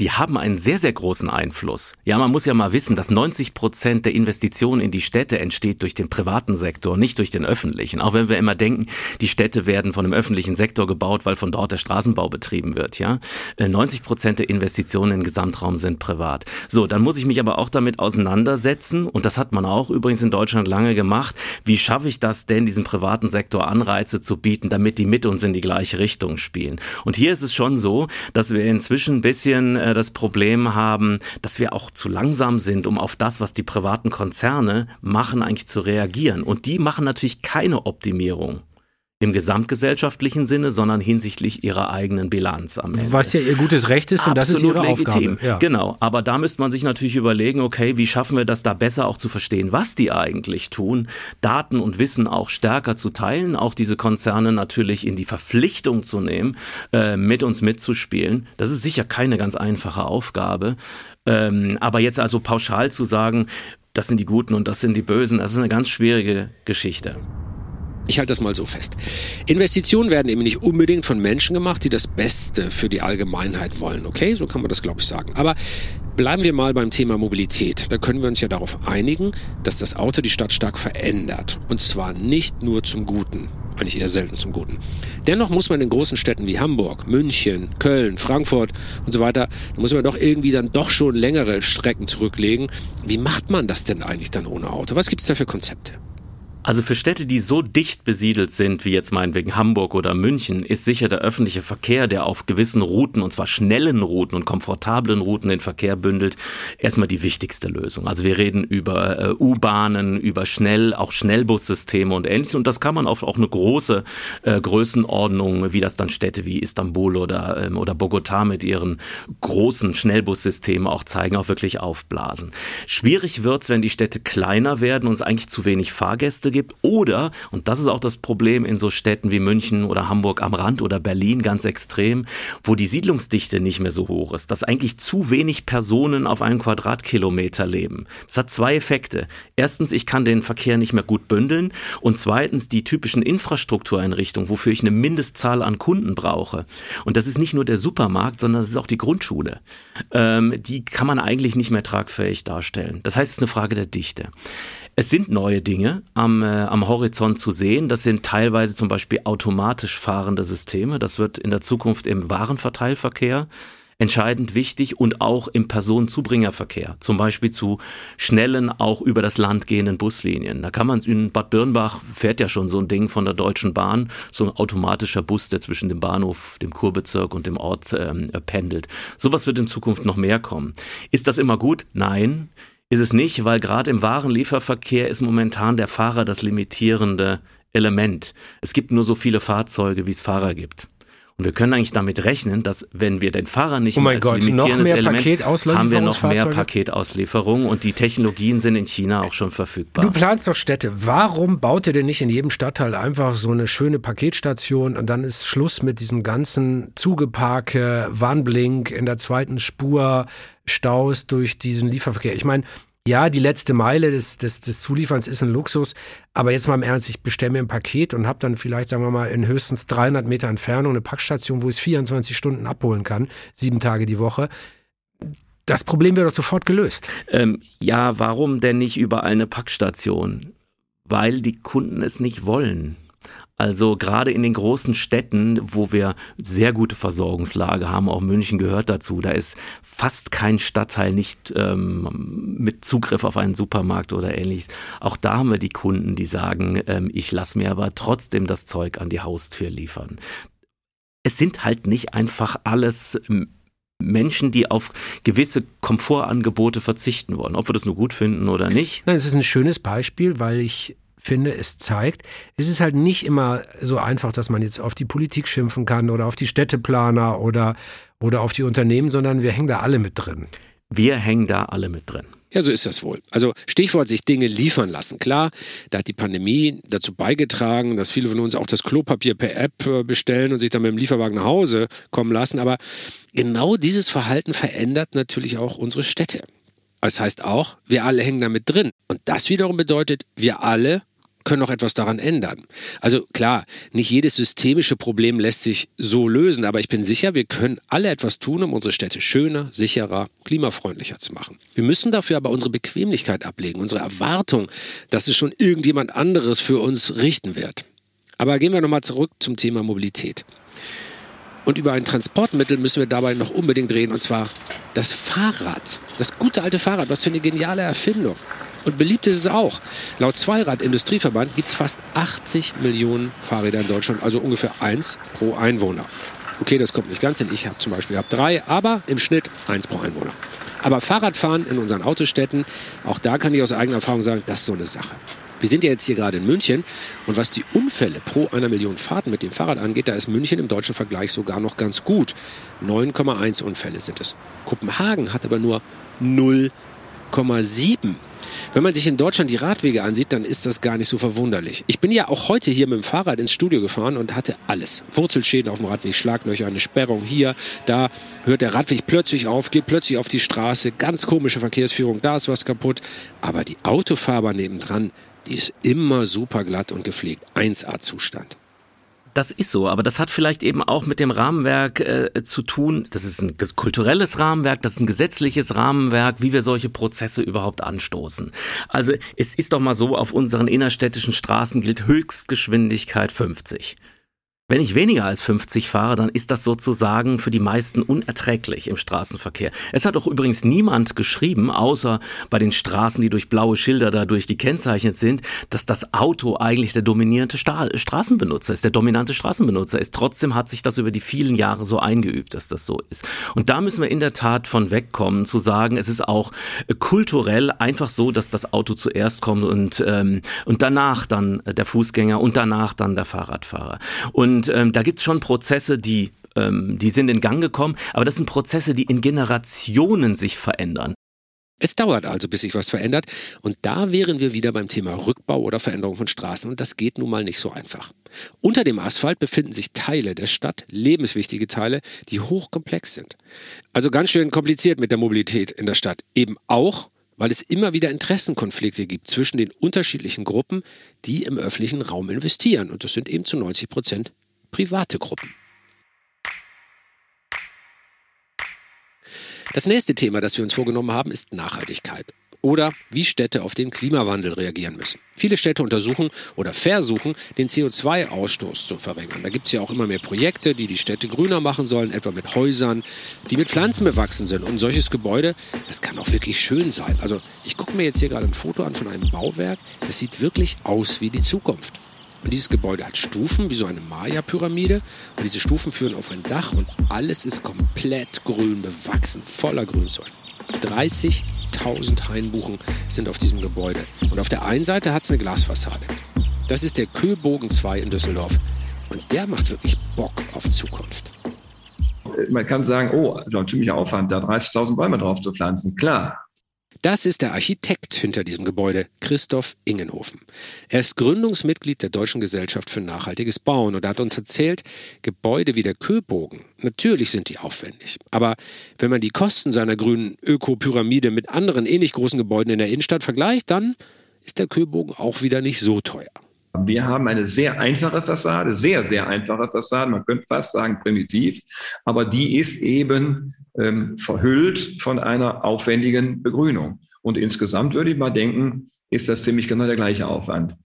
S2: die haben einen sehr, sehr großen Einfluss. Ja, man muss ja mal wissen, dass 90 Prozent der Investitionen in die Städte entsteht durch den privaten Sektor, nicht durch den öffentlichen. Auch wenn wir immer denken, die Städte werden von dem öffentlichen Sektor gebaut, weil von dort der Straßenbau betrieben wird, ja. 90 äh, Prozent der Investitionen im Gesamtraum sind privat. So, dann muss ich mich aber auch damit auseinandersetzen, und das hat man auch übrigens in Deutschland lange gemacht, wie schaffe ich das denn, diesem privaten Sektor Anreize zu bieten, damit die mit uns in die gleiche Richtung spielen. Und hier ist es schon so, dass wir inzwischen ein bisschen äh, das Problem haben, dass wir auch zu langsam sind, um auf das, was die privaten Konzerne machen, eigentlich zu reagieren. Und die machen natürlich keine Optimierung im gesamtgesellschaftlichen Sinne, sondern hinsichtlich ihrer eigenen Bilanz am Ende.
S1: Was ja ihr gutes Recht ist und das ist ihre legitim. Aufgabe.
S2: Ja. Genau, aber da müsste man sich natürlich überlegen, okay, wie schaffen wir das da besser auch zu verstehen, was die eigentlich tun, Daten und Wissen auch stärker zu teilen, auch diese Konzerne natürlich in die Verpflichtung zu nehmen, äh, mit uns mitzuspielen. Das ist sicher keine ganz einfache Aufgabe. Ähm, aber jetzt also pauschal zu sagen, das sind die Guten und das sind die Bösen, das ist eine ganz schwierige Geschichte.
S3: Ich halte das mal so fest. Investitionen werden eben nicht unbedingt von Menschen gemacht, die das Beste für die Allgemeinheit wollen. Okay, so kann man das, glaube ich, sagen. Aber bleiben wir mal beim Thema Mobilität. Da können wir uns ja darauf einigen, dass das Auto die Stadt stark verändert. Und zwar nicht nur zum Guten eigentlich eher selten zum Guten. Dennoch muss man in großen Städten wie Hamburg, München, Köln, Frankfurt und so weiter, da muss man doch irgendwie dann doch schon längere Strecken zurücklegen. Wie macht man das denn eigentlich dann ohne Auto? Was gibt es da für Konzepte?
S2: Also für Städte, die so dicht besiedelt sind, wie jetzt meinetwegen Hamburg oder München, ist sicher der öffentliche Verkehr, der auf gewissen Routen, und zwar schnellen Routen und komfortablen Routen den Verkehr bündelt, erstmal die wichtigste Lösung. Also wir reden über äh, U-Bahnen, über schnell, auch Schnellbussysteme und ähnliches. Und das kann man auf auch eine große äh, Größenordnung, wie das dann Städte wie Istanbul oder, ähm, oder Bogotá mit ihren großen Schnellbussystemen auch zeigen, auch wirklich aufblasen. Schwierig wird's, wenn die Städte kleiner werden und es eigentlich zu wenig Fahrgäste gibt oder, und das ist auch das Problem in so Städten wie München oder Hamburg am Rand oder Berlin ganz extrem, wo die Siedlungsdichte nicht mehr so hoch ist, dass eigentlich zu wenig Personen auf einen Quadratkilometer leben. Das hat zwei Effekte. Erstens, ich kann den Verkehr nicht mehr gut bündeln und zweitens die typischen Infrastruktureinrichtungen, wofür ich eine Mindestzahl an Kunden brauche. Und das ist nicht nur der Supermarkt, sondern das ist auch die Grundschule. Ähm, die kann man eigentlich nicht mehr tragfähig darstellen. Das heißt, es ist eine Frage der Dichte. Es sind neue Dinge am, äh, am Horizont zu sehen. Das sind teilweise zum Beispiel automatisch fahrende Systeme. Das wird in der Zukunft im Warenverteilverkehr entscheidend wichtig und auch im Personenzubringerverkehr, zum Beispiel zu schnellen, auch über das Land gehenden Buslinien. Da kann man in Bad Birnbach fährt ja schon so ein Ding von der Deutschen Bahn, so ein automatischer Bus, der zwischen dem Bahnhof, dem Kurbezirk und dem Ort ähm, pendelt. Sowas wird in Zukunft noch mehr kommen. Ist das immer gut? Nein ist es nicht, weil gerade im Warenlieferverkehr ist momentan der Fahrer das limitierende Element. Es gibt nur so viele Fahrzeuge, wie es Fahrer gibt. Und wir können eigentlich damit rechnen, dass wenn wir den Fahrer nicht
S1: oh
S2: mehr als
S1: Gott,
S2: limitierendes Element haben wir noch mehr
S1: Paketauslieferung
S2: und die Technologien sind in China auch schon verfügbar.
S1: Du planst doch Städte. Warum baut ihr denn nicht in jedem Stadtteil einfach so eine schöne Paketstation und dann ist Schluss mit diesem ganzen Zugeparke, Warnblink in der zweiten Spur, Staus durch diesen Lieferverkehr? Ich meine, ja, die letzte Meile des, des, des Zulieferns ist ein Luxus, aber jetzt mal im Ernst, ich bestelle mir ein Paket und habe dann vielleicht, sagen wir mal, in höchstens 300 Meter Entfernung eine Packstation, wo ich es 24 Stunden abholen kann, sieben Tage die Woche. Das Problem wäre doch sofort gelöst.
S2: Ähm, ja, warum denn nicht überall eine Packstation? Weil die Kunden es nicht wollen. Also gerade in den großen Städten, wo wir sehr gute Versorgungslage haben, auch München gehört dazu, da ist fast kein Stadtteil nicht ähm, mit Zugriff auf einen Supermarkt oder ähnliches. Auch da haben wir die Kunden, die sagen, ähm, ich lasse mir aber trotzdem das Zeug an die Haustür liefern. Es sind halt nicht einfach alles ähm, Menschen, die auf gewisse Komfortangebote verzichten wollen, ob wir das nur gut finden oder nicht.
S1: Das ist ein schönes Beispiel, weil ich finde, es zeigt, es ist halt nicht immer so einfach, dass man jetzt auf die Politik schimpfen kann oder auf die Städteplaner oder, oder auf die Unternehmen, sondern wir hängen da alle mit drin.
S2: Wir hängen da alle mit drin.
S3: Ja, so ist das wohl. Also Stichwort sich Dinge liefern lassen. Klar, da hat die Pandemie dazu beigetragen, dass viele von uns auch das Klopapier per App äh, bestellen und sich dann mit dem Lieferwagen nach Hause kommen lassen. Aber genau dieses Verhalten verändert natürlich auch unsere Städte. Das heißt auch, wir alle hängen damit drin. Und das wiederum bedeutet, wir alle können auch etwas daran ändern. Also klar, nicht jedes systemische Problem lässt sich so lösen, aber ich bin sicher, wir können alle etwas tun, um unsere Städte schöner, sicherer, klimafreundlicher zu machen. Wir müssen dafür aber unsere Bequemlichkeit ablegen, unsere Erwartung, dass es schon irgendjemand anderes für uns richten wird. Aber gehen wir nochmal zurück zum Thema Mobilität. Und über ein Transportmittel müssen wir dabei noch unbedingt reden, und zwar das Fahrrad. Das gute alte Fahrrad, was für eine geniale Erfindung. Und beliebt ist es auch. Laut Zweirad-Industrieverband gibt es fast 80 Millionen Fahrräder in Deutschland, also ungefähr eins pro Einwohner. Okay, das kommt nicht ganz hin. Ich habe zum Beispiel hab drei, aber im Schnitt eins pro Einwohner. Aber Fahrradfahren in unseren Autostädten, auch da kann ich aus eigener Erfahrung sagen, das ist so eine Sache. Wir sind ja jetzt hier gerade in München und was die Unfälle pro einer Million Fahrten mit dem Fahrrad angeht, da ist München im deutschen Vergleich sogar noch ganz gut. 9,1 Unfälle sind es. Kopenhagen hat aber nur 0,7. Wenn man sich in Deutschland die Radwege ansieht, dann ist das gar nicht so verwunderlich. Ich bin ja auch heute hier mit dem Fahrrad ins Studio gefahren und hatte alles. Wurzelschäden auf dem Radweg, Schlaglöcher, eine Sperrung hier, da hört der Radweg plötzlich auf, geht plötzlich auf die Straße, ganz komische Verkehrsführung, da ist was kaputt. Aber die Autofahrer nebendran, Die ist immer super glatt und gepflegt. 1A-Zustand.
S2: Das ist so, aber das hat vielleicht eben auch mit dem Rahmenwerk äh, zu tun. Das ist ein kulturelles Rahmenwerk, das ist ein gesetzliches Rahmenwerk, wie wir solche Prozesse überhaupt anstoßen. Also es ist doch mal so, auf unseren innerstädtischen Straßen gilt Höchstgeschwindigkeit 50. Wenn ich weniger als 50 fahre, dann ist das sozusagen für die meisten unerträglich im Straßenverkehr. Es hat auch übrigens niemand geschrieben, außer bei den Straßen, die durch blaue Schilder dadurch gekennzeichnet sind, dass das Auto eigentlich der dominierende Stra Straßenbenutzer ist, der dominante Straßenbenutzer ist. Trotzdem hat sich das über die vielen Jahre so eingeübt, dass das so ist. Und da müssen wir in der Tat von wegkommen, zu sagen, es ist auch kulturell einfach so, dass das Auto zuerst kommt und, ähm, und danach dann der Fußgänger und danach dann der Fahrradfahrer. Und und ähm, da gibt es schon Prozesse, die, ähm, die sind in Gang gekommen, aber das sind Prozesse, die in Generationen sich verändern.
S3: Es dauert also, bis sich was verändert. Und da wären wir wieder beim Thema Rückbau oder Veränderung von Straßen. Und das geht nun mal nicht so einfach. Unter dem Asphalt befinden sich Teile der Stadt, lebenswichtige Teile, die hochkomplex sind. Also ganz schön kompliziert mit der Mobilität in der Stadt. Eben auch, weil es immer wieder Interessenkonflikte gibt zwischen den unterschiedlichen Gruppen, die im öffentlichen Raum investieren. Und das sind eben zu 90 Prozent private Gruppen. Das nächste Thema, das wir uns vorgenommen haben, ist Nachhaltigkeit oder wie Städte auf den Klimawandel reagieren müssen. Viele Städte untersuchen oder versuchen, den CO2-Ausstoß zu verringern. Da gibt es ja auch immer mehr Projekte, die die Städte grüner machen sollen, etwa mit Häusern, die mit Pflanzen bewachsen sind. Und solches Gebäude, das kann auch wirklich schön sein. Also ich gucke mir jetzt hier gerade ein Foto an von einem Bauwerk, das sieht wirklich aus wie die Zukunft. Und dieses Gebäude hat Stufen, wie so eine Maya-Pyramide. Und diese Stufen führen auf ein Dach und alles ist komplett grün bewachsen, voller Grünzeug. 30.000 Hainbuchen sind auf diesem Gebäude. Und auf der einen Seite hat es eine Glasfassade. Das ist der Köbogen 2 in Düsseldorf. Und der macht wirklich Bock auf Zukunft.
S4: Man kann sagen, oh, das ein ziemlicher Aufwand, da 30.000 Bäume drauf zu pflanzen. Klar,
S3: das ist der Architekt hinter diesem Gebäude, Christoph Ingenhofen. Er ist Gründungsmitglied der Deutschen Gesellschaft für nachhaltiges Bauen und hat uns erzählt, Gebäude wie der Köbogen, natürlich sind die aufwendig. Aber wenn man die Kosten seiner grünen Ökopyramide mit anderen ähnlich großen Gebäuden in der Innenstadt vergleicht, dann ist der Köbogen auch wieder nicht so teuer.
S4: Wir haben eine sehr einfache Fassade, sehr, sehr einfache Fassade, man könnte fast sagen primitiv, aber die ist eben ähm, verhüllt von einer aufwendigen Begrünung. Und insgesamt würde ich mal denken, ist das ziemlich genau der gleiche Aufwand.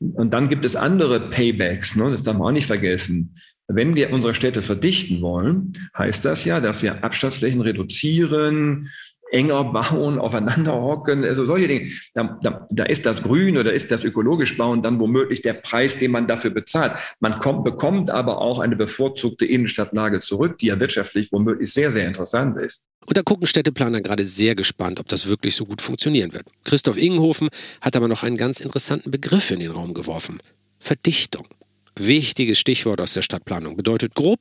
S4: Und dann gibt es andere Paybacks, ne? das darf man auch nicht vergessen. Wenn wir unsere Städte verdichten wollen, heißt das ja, dass wir Abstandsflächen reduzieren, enger bauen, aufeinander hocken, also solche Dinge. Da, da, da ist das Grün oder ist das ökologisch bauen dann womöglich der Preis, den man dafür bezahlt. Man kommt, bekommt aber auch eine bevorzugte Innenstadtlage zurück, die ja wirtschaftlich womöglich sehr, sehr interessant ist.
S3: Und da gucken Städteplaner gerade sehr gespannt, ob das wirklich so gut funktionieren wird. Christoph Ingenhofen hat aber noch einen ganz interessanten Begriff in den Raum geworfen. Verdichtung. Wichtiges Stichwort aus der Stadtplanung. Bedeutet grob,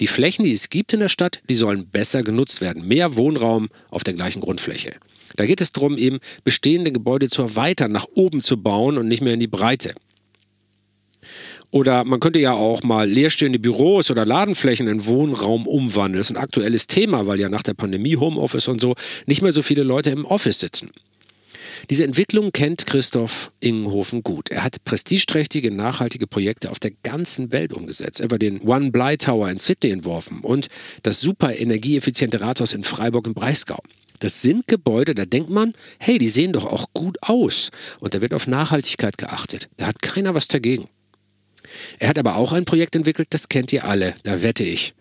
S3: die Flächen, die es gibt in der Stadt, die sollen besser genutzt werden. Mehr Wohnraum auf der gleichen Grundfläche. Da geht es darum, eben bestehende Gebäude zu erweitern, nach oben zu bauen und nicht mehr in die Breite. Oder man könnte ja auch mal leerstehende Büros oder Ladenflächen in Wohnraum umwandeln. Das ist ein aktuelles Thema, weil ja nach der Pandemie Homeoffice und so nicht mehr so viele Leute im Office sitzen. Diese Entwicklung kennt Christoph Ingenhofen gut. Er hat prestigeträchtige, nachhaltige Projekte auf der ganzen Welt umgesetzt. Etwa den One Bly Tower in Sydney entworfen und das super energieeffiziente Rathaus in Freiburg im Breisgau. Das sind Gebäude, da denkt man, hey, die sehen doch auch gut aus. Und da wird auf Nachhaltigkeit geachtet. Da hat keiner was dagegen. Er hat aber auch ein Projekt entwickelt, das kennt ihr alle, da wette ich.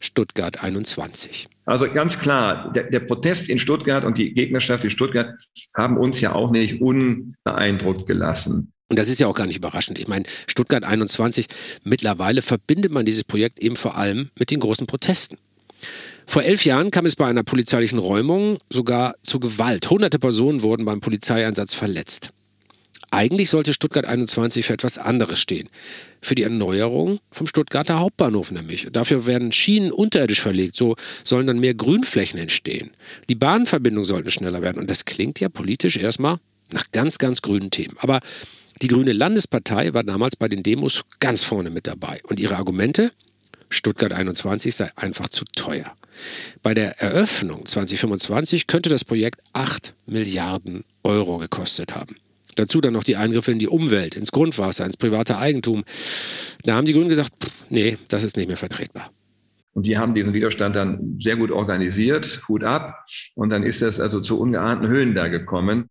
S3: Stuttgart 21.
S4: Also ganz klar, der, der, Protest in Stuttgart und die Gegnerschaft in Stuttgart haben uns ja auch nicht unbeeindruckt gelassen.
S3: Und das ist ja auch gar nicht überraschend. Ich meine, Stuttgart 21, mittlerweile verbindet man dieses Projekt eben vor allem mit den großen Protesten. Vor elf Jahren kam es bei einer polizeilichen Räumung sogar zu Gewalt. Hunderte Personen wurden beim Polizeieinsatz verletzt. Eigentlich sollte Stuttgart 21 für etwas anderes stehen. Für die Erneuerung vom Stuttgarter Hauptbahnhof nämlich. Dafür werden Schienen unterirdisch verlegt. So sollen dann mehr Grünflächen entstehen. Die Bahnverbindungen sollten schneller werden. Und das klingt ja politisch erstmal nach ganz, ganz grünen Themen. Aber die Grüne Landespartei war damals bei den Demos ganz vorne mit dabei. Und ihre Argumente? Stuttgart 21 sei einfach zu teuer. Bei der Eröffnung 2025 könnte das Projekt 8 Milliarden Euro gekostet haben. Dazu dann noch die Eingriffe in die Umwelt, ins Grundwasser, ins private Eigentum. Da haben die Grünen gesagt, pff, nee, das ist nicht mehr vertretbar.
S4: Und die haben diesen Widerstand dann sehr gut organisiert, Hut ab. Und dann ist das also zu ungeahnten Höhen da gekommen.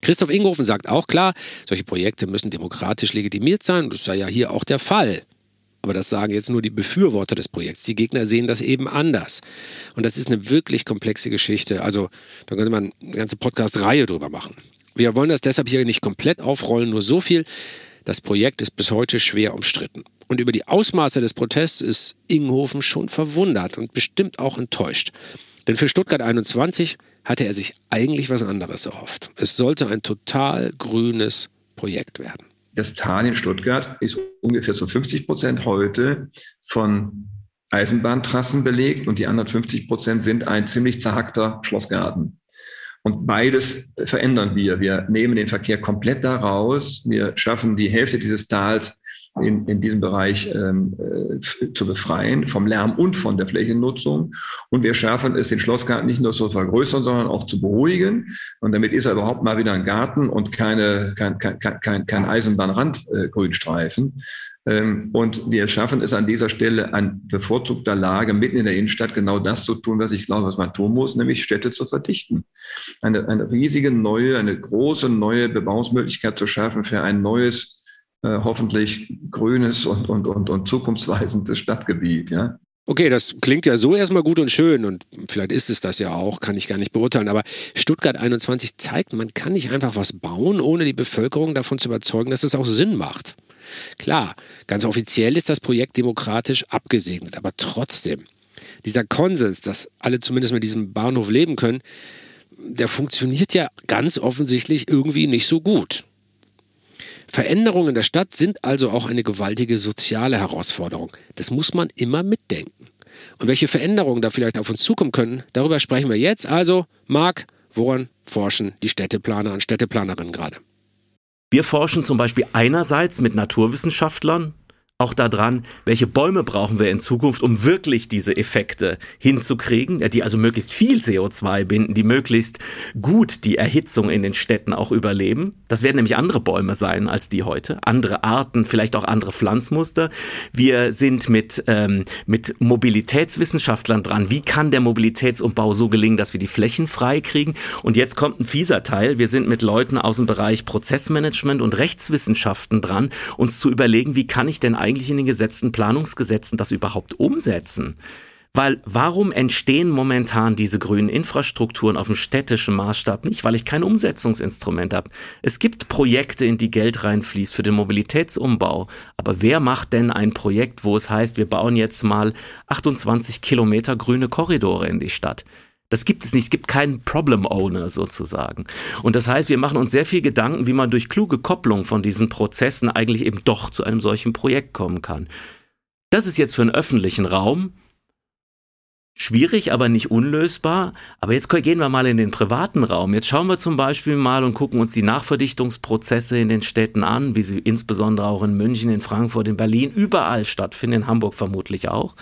S3: Christoph Inghofen sagt auch klar, solche Projekte müssen demokratisch legitimiert sein. Das sei ja hier auch der Fall. Aber das sagen jetzt nur die Befürworter des Projekts. Die Gegner sehen das eben anders. Und das ist eine wirklich komplexe Geschichte. Also da könnte man eine ganze Podcast-Reihe drüber machen. Wir wollen das deshalb hier nicht komplett aufrollen, nur so viel. Das Projekt ist bis heute schwer umstritten. Und über die Ausmaße des Protests ist Inghofen schon verwundert und bestimmt auch enttäuscht. Denn für Stuttgart 21 hatte er sich eigentlich was anderes erhofft. Es sollte ein total grünes Projekt werden.
S4: Das Tal in Stuttgart ist ungefähr zu 50 Prozent heute von Eisenbahntrassen belegt und die anderen 50 Prozent sind ein ziemlich zerhackter Schlossgarten. Und beides verändern wir. Wir nehmen den Verkehr komplett da raus. Wir schaffen die Hälfte dieses Tals in, in diesem Bereich ähm, äh, zu befreien, vom Lärm und von der Flächennutzung. Und wir schaffen es, den Schlossgarten nicht nur zu vergrößern, sondern auch zu beruhigen. Und damit ist er überhaupt mal wieder ein Garten und keine, kein, kein, kein, kein Eisenbahnrandgrünstreifen. Äh, und wir schaffen es an dieser Stelle an bevorzugter Lage mitten in der Innenstadt genau das zu tun, was ich glaube, was man tun muss, nämlich Städte zu verdichten. Eine, eine riesige neue, eine große neue Bebauungsmöglichkeit zu schaffen für ein neues äh, hoffentlich grünes und, und, und, und zukunftsweisendes Stadtgebiet. Ja?
S3: Okay, das klingt ja so erstmal gut und schön und vielleicht ist es das ja auch, kann ich gar nicht beurteilen. Aber Stuttgart 21 zeigt, man kann nicht einfach was bauen, ohne die Bevölkerung davon zu überzeugen, dass es auch Sinn macht. Klar, ganz offiziell ist das Projekt demokratisch abgesegnet, aber trotzdem, dieser Konsens, dass alle zumindest mit diesem Bahnhof leben können, der funktioniert ja ganz offensichtlich irgendwie nicht so gut. Veränderungen in der Stadt sind also auch eine gewaltige soziale Herausforderung. Das muss man immer mitdenken. Und welche Veränderungen da vielleicht auf uns zukommen können, darüber sprechen wir jetzt. Also, Marc, woran forschen die Städteplaner und Städteplanerinnen gerade?
S2: Wir forschen zum Beispiel einerseits mit Naturwissenschaftlern, auch daran, welche Bäume brauchen wir in Zukunft, um wirklich diese Effekte hinzukriegen, die also möglichst viel CO2 binden, die möglichst gut die Erhitzung in den Städten auch überleben. Das werden nämlich andere Bäume sein als die heute, andere Arten, vielleicht auch andere Pflanzmuster. Wir sind mit, ähm, mit Mobilitätswissenschaftlern dran. Wie kann der Mobilitätsumbau so gelingen, dass wir die Flächen frei kriegen? Und jetzt kommt ein fieser Teil. Wir sind mit Leuten aus dem Bereich Prozessmanagement und Rechtswissenschaften dran, uns zu überlegen, wie kann ich denn eigentlich eigentlich in den gesetzten Planungsgesetzen das überhaupt umsetzen? Weil warum entstehen momentan diese grünen Infrastrukturen auf dem städtischen Maßstab nicht? Weil ich kein Umsetzungsinstrument habe. Es gibt Projekte, in die Geld reinfließt für den Mobilitätsumbau. Aber wer macht denn ein Projekt, wo es heißt, wir bauen jetzt mal 28 Kilometer grüne Korridore in die Stadt? Das gibt es nicht. Es gibt keinen Problem Owner sozusagen. Und das heißt, wir machen uns sehr viel Gedanken, wie man durch kluge Kopplung von diesen Prozessen eigentlich eben doch zu einem solchen Projekt kommen kann. Das ist jetzt für einen öffentlichen Raum schwierig, aber nicht unlösbar. Aber jetzt gehen wir mal in den privaten Raum. Jetzt schauen wir zum Beispiel mal und gucken uns die Nachverdichtungsprozesse in den Städten an, wie sie insbesondere auch in München, in Frankfurt, in Berlin, überall stattfinden, in Hamburg vermutlich auch,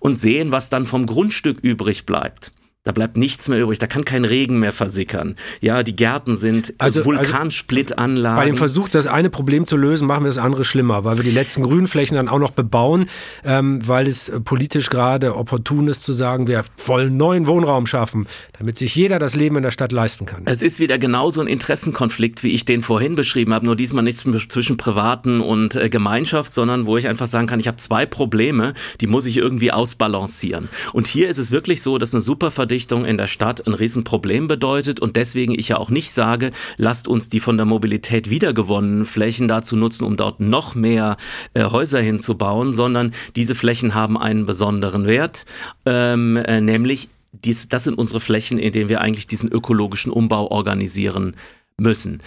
S2: und sehen, was dann vom Grundstück übrig bleibt. Da bleibt nichts mehr übrig, da kann kein Regen mehr versickern. Ja, die Gärten sind also, also Vulkansplittanlagen.
S1: bei dem Versuch, das eine Problem zu lösen, machen wir das andere schlimmer, weil wir die letzten Grünflächen dann auch noch bebauen, ähm, weil es politisch gerade opportun ist zu sagen, wir wollen neuen Wohnraum schaffen, damit sich jeder das Leben in der Stadt leisten kann.
S2: Es ist wieder genauso ein Interessenkonflikt, wie ich den vorhin beschrieben habe, nur diesmal nicht zwischen Privaten und äh, Gemeinschaft, sondern wo ich einfach sagen kann, ich habe zwei Probleme, die muss ich irgendwie ausbalancieren. Und hier ist es wirklich so, dass eine super Verdichtung in der Stadt ein Riesenproblem bedeutet und deswegen ich ja auch nicht sage, lasst uns die von der Mobilität wiedergewonnenen Flächen dazu nutzen, um dort noch mehr äh, Häuser hinzubauen, sondern diese Flächen haben einen besonderen Wert, ähm, äh, nämlich dies, das sind unsere Flächen, in denen wir eigentlich diesen ökologischen Umbau organisieren müssen.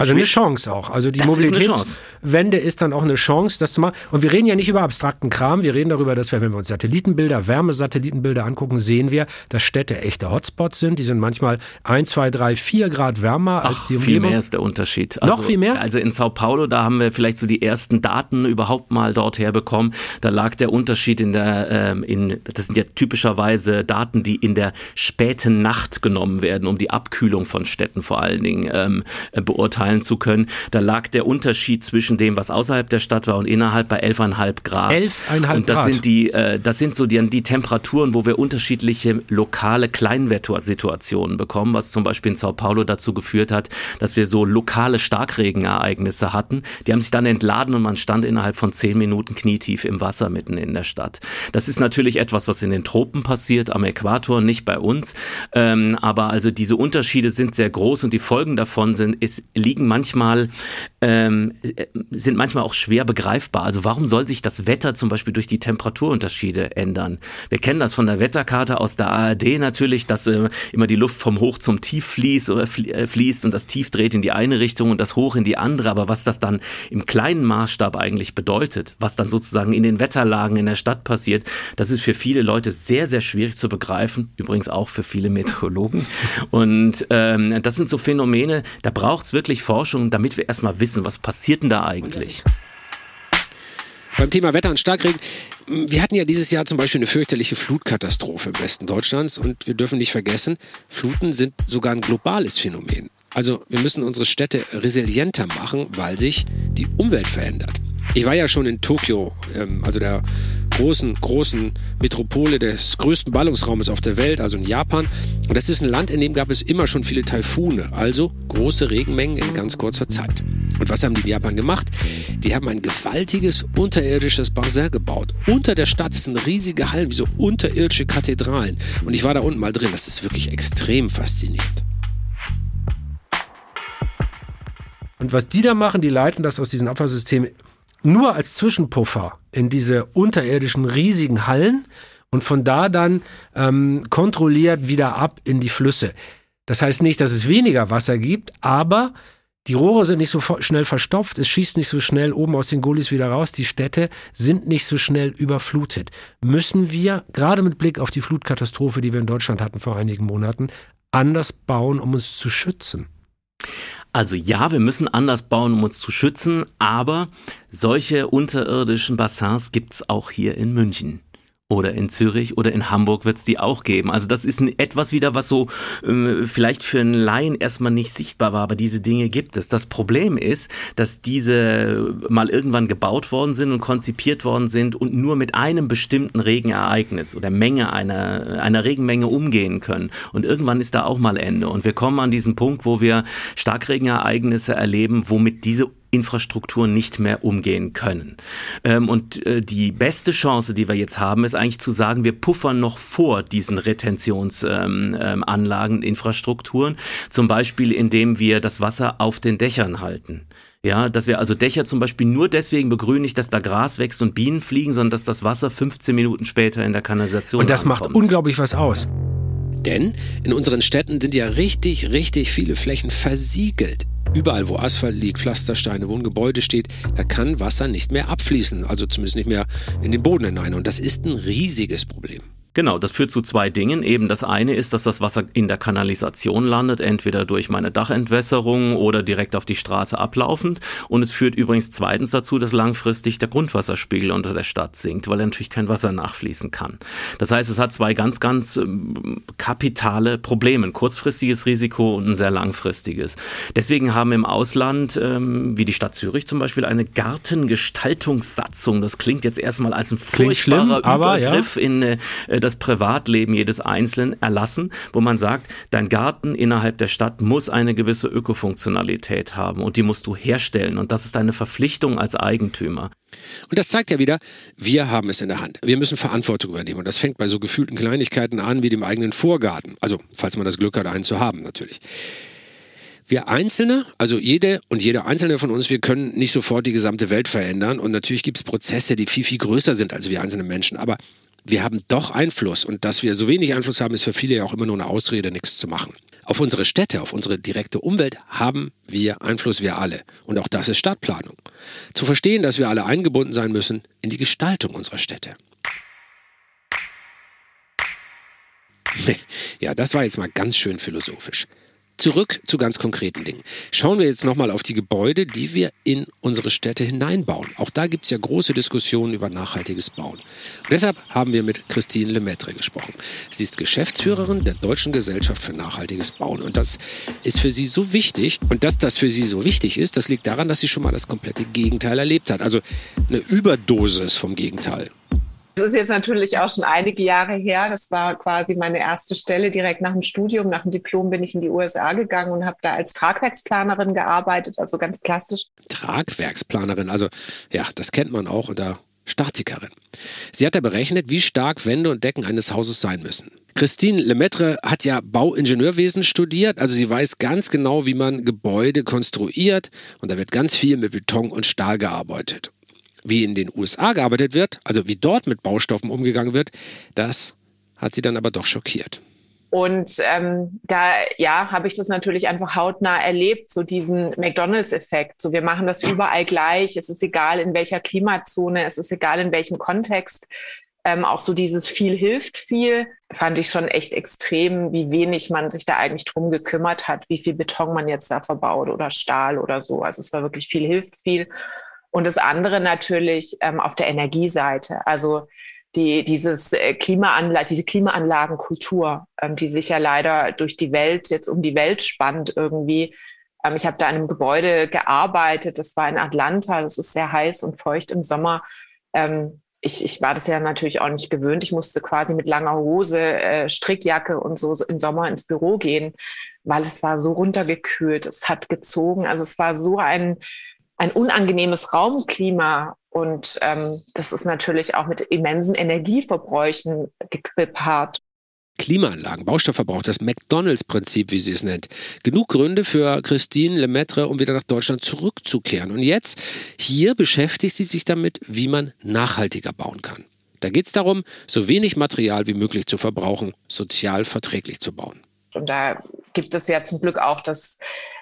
S1: Also eine Chance auch. Also die Mobilitätswende ist, ist, dann auch eine Chance, das zu machen. Und wir reden ja nicht über abstrakten Kram. Wir reden darüber, dass wir, wenn wir uns Satellitenbilder, Wärmesatellitenbilder angucken, sehen wir, dass Städte echte Hotspots sind. Die sind manchmal ein, zwei, drei, vier Grad wärmer
S2: Ach,
S1: als die
S2: Umgebung. Viel mehr ist der Unterschied.
S1: Also, Noch viel mehr?
S2: Also in Sao Paulo, da haben wir vielleicht so die ersten Daten überhaupt mal dort herbekommen. Da lag der Unterschied in der, ähm, in, das sind ja typischerweise Daten, die in der späten Nacht genommen werden, um die Abkühlung von Städten vor allen Dingen ähm, beurteilen beurteilen zu können. Da lag der Unterschied zwischen dem, was außerhalb der Stadt war und innerhalb bei 11,5 Grad.
S1: 11,5 Grad.
S2: Und das sind die, äh, das sind so die, die Temperaturen, wo wir unterschiedliche lokale Kleinwettersituationen bekommen, was zum Beispiel in Sao Paulo dazu geführt hat, dass wir so lokale Starkregenereignisse hatten. Die haben sich dann entladen und man stand innerhalb von zehn Minuten knietief im Wasser mitten in der Stadt. Das ist natürlich etwas, was in den Tropen passiert, am Äquator, nicht bei uns. Ähm, aber also diese Unterschiede sind sehr groß und die Folgen davon sind, es liegen manchmal, ähm, sind manchmal auch schwer begreifbar. Also warum soll sich das Wetter zum Beispiel durch die Temperaturunterschiede ändern? Wir kennen das von der Wetterkarte aus der ARD natürlich, dass äh, immer die Luft vom Hoch zum Tief fließt oder äh, fließt und das Tief dreht in die eine Richtung und das Hoch in die andere. Aber was das dann im kleinen Maßstab eigentlich bedeutet, was dann sozusagen in den Wetterlagen in der Stadt passiert, das ist für viele Leute sehr, sehr schwierig zu begreifen. Übrigens auch für viele Meteorologen. Und ähm, das sind so Phänomene, da braucht es wirklich Forschung, damit wir erstmal wissen, was passiert denn da eigentlich.
S3: Beim Thema Wetter und Starkregen, wir hatten ja dieses Jahr zum Beispiel eine fürchterliche Flutkatastrophe im Westen Deutschlands und wir dürfen nicht vergessen, Fluten sind sogar ein globales Phänomen. Also wir müssen unsere Städte resilienter machen, weil sich die Umwelt verändert. Ich war ja schon in Tokio, ähm, also der großen, großen Metropole des größten Ballungsraumes auf der Welt, also in Japan. Und das ist ein Land, in dem gab es immer schon viele Taifune, also große Regenmengen in ganz kurzer Zeit. Und was haben die in Japan gemacht? Die haben ein gewaltiges unterirdisches Bassin gebaut. Unter der Stadt sind riesige Hallen, wie so unterirdische Kathedralen. Und ich war da unten mal drin. Das ist wirklich extrem faszinierend.
S1: Und was die da machen, die leiten das aus diesen Abfallsystemen nur als Zwischenpuffer in diese unterirdischen riesigen Hallen und von da dann ähm, kontrolliert wieder ab in die Flüsse. Das heißt nicht, dass es weniger Wasser gibt, aber die Rohre sind nicht so schnell verstopft, es schießt nicht so schnell oben aus den Gullis wieder raus, die Städte sind nicht so schnell überflutet. Müssen wir, gerade mit Blick auf die Flutkatastrophe, die wir in Deutschland hatten vor einigen Monaten, anders bauen, um uns zu schützen?
S2: Also ja, wir müssen anders bauen, um uns zu schützen, aber solche unterirdischen Bassins gibt's auch hier in München oder in Zürich oder in Hamburg wird es die auch geben. Also das ist etwas wieder, was so äh, vielleicht für einen Laien erstmal nicht sichtbar war, aber diese Dinge gibt es. Das Problem ist, dass diese mal irgendwann gebaut worden sind und konzipiert worden sind und nur mit einem bestimmten Regenereignis oder Menge einer, einer Regenmenge umgehen können. Und irgendwann ist da auch mal Ende. Und wir kommen an diesen Punkt, wo wir Starkregenereignisse erleben, womit diese Infrastrukturen nicht mehr umgehen können. Ähm, und äh, die beste Chance, die wir jetzt haben, ist eigentlich zu sagen, wir puffern noch vor diesen Retentionsanlagen, ähm, ähm, Infrastrukturen, zum Beispiel indem wir das Wasser auf den Dächern halten. Ja, dass wir also Dächer zum Beispiel nur deswegen begrünen, nicht, dass da Gras wächst und Bienen fliegen, sondern dass das Wasser 15 Minuten später in der Kanalisation
S1: Und das ankommt. macht unglaublich was aus.
S3: Denn in unseren Städten sind ja richtig, richtig viele Flächen versiegelt. Überall, wo Asphalt liegt, Pflastersteine, wo ein Gebäude steht, da kann Wasser nicht mehr abfließen, also zumindest nicht mehr in den Boden hinein. Und das ist ein riesiges Problem.
S2: Genau, das führt zu zwei Dingen. Eben das eine ist, dass das Wasser in der Kanalisation landet, entweder durch meine Dachentwässerung oder direkt auf die Straße ablaufend. Und es führt übrigens zweitens dazu, dass langfristig der Grundwasserspiegel unter der Stadt sinkt, weil natürlich kein Wasser nachfließen kann. Das heißt, es hat zwei ganz, ganz ähm, kapitale Probleme. Ein kurzfristiges Risiko und ein sehr langfristiges. Deswegen haben im Ausland, ähm, wie die Stadt Zürich zum Beispiel, eine Gartengestaltungssatzung. Das klingt jetzt erstmal als ein furchtbarer schlimm, Übergriff ja. in äh, das Privatleben jedes Einzelnen erlassen, wo man sagt, dein Garten innerhalb der Stadt muss eine gewisse Ökofunktionalität haben und die musst du herstellen und das ist deine Verpflichtung als Eigentümer.
S3: Und das zeigt ja wieder, wir haben es in der Hand. Wir müssen Verantwortung übernehmen. Und das fängt bei so gefühlten Kleinigkeiten an wie dem eigenen Vorgarten. Also, falls man das Glück hat, einen zu haben, natürlich. Wir Einzelne, also jede und jeder Einzelne von uns, wir können nicht sofort die gesamte Welt verändern. Und natürlich gibt es Prozesse, die viel, viel größer sind als wir einzelne Menschen. Aber wir haben doch Einfluss und dass wir so wenig Einfluss haben, ist für viele ja auch immer nur eine Ausrede, nichts zu machen. Auf unsere Städte, auf unsere direkte Umwelt haben wir Einfluss, wir alle. Und auch das ist Stadtplanung. Zu verstehen, dass wir alle eingebunden sein müssen in die Gestaltung unserer Städte. (laughs) Ja, das war jetzt mal ganz schön philosophisch. Zurück zu ganz konkreten Dingen. Schauen wir jetzt nochmal auf die Gebäude, die wir in unsere Städte hineinbauen. Auch da gibt es ja große Diskussionen über nachhaltiges Bauen. Und deshalb haben wir mit Christine Lemaitre gesprochen. Sie ist Geschäftsführerin der Deutschen Gesellschaft für nachhaltiges Bauen. Und das ist für sie so wichtig. Und dass das für sie so wichtig ist, das liegt daran, dass sie schon mal das komplette Gegenteil erlebt hat. Also eine Überdosis vom Gegenteil.
S5: Das ist jetzt natürlich auch schon einige Jahre her. Das war quasi meine erste Stelle. Direkt nach dem Studium, nach dem Diplom bin ich in die USA gegangen und habe da als Tragwerksplanerin gearbeitet, also ganz klassisch.
S3: Tragwerksplanerin, also ja, das kennt man auch unter Statikerin. Sie hat ja berechnet, wie stark Wände und Decken eines Hauses sein müssen. Christine Lemaitre hat ja Bauingenieurwesen studiert, also sie weiß ganz genau, wie man Gebäude konstruiert und da wird ganz viel mit Beton und Stahl gearbeitet. Wie in den USA gearbeitet wird, also wie dort mit Baustoffen umgegangen wird, das hat sie dann aber doch schockiert.
S5: Und ähm, da ja, habe ich das natürlich einfach hautnah erlebt, so diesen McDonalds-Effekt. So, wir machen das überall gleich. Es ist egal, in welcher Klimazone, es ist egal, in welchem Kontext. Ähm, auch so dieses viel hilft viel, fand ich schon echt extrem, wie wenig man sich da eigentlich drum gekümmert hat, wie viel Beton man jetzt da verbaut oder Stahl oder so. Also es war wirklich viel hilft viel. Und das andere natürlich ähm, auf der Energieseite. Also die, dieses äh, Klimaanla diese Klimaanlagenkultur, ähm, die sich ja leider durch die Welt, jetzt um die Welt spannt irgendwie. Ähm, ich habe da in einem Gebäude gearbeitet, das war in Atlanta, das ist sehr heiß und feucht im Sommer. Ähm, ich, ich war das ja natürlich auch nicht gewöhnt. Ich musste quasi mit langer Hose, äh, Strickjacke und so im Sommer ins Büro gehen, weil es war so runtergekühlt, es hat gezogen. Also es war so ein, ein unangenehmes Raumklima und ähm, das ist natürlich auch mit immensen Energieverbräuchen gepaart.
S3: Klimaanlagen, Baustoffverbrauch, das McDonalds-Prinzip, wie sie es nennt. Genug Gründe für Christine Lemaitre, um wieder nach Deutschland zurückzukehren. Und jetzt, hier beschäftigt sie sich damit, wie man nachhaltiger bauen kann. Da geht es darum, so wenig Material wie möglich zu verbrauchen, sozial verträglich zu bauen.
S5: Und da gibt es ja zum Glück auch das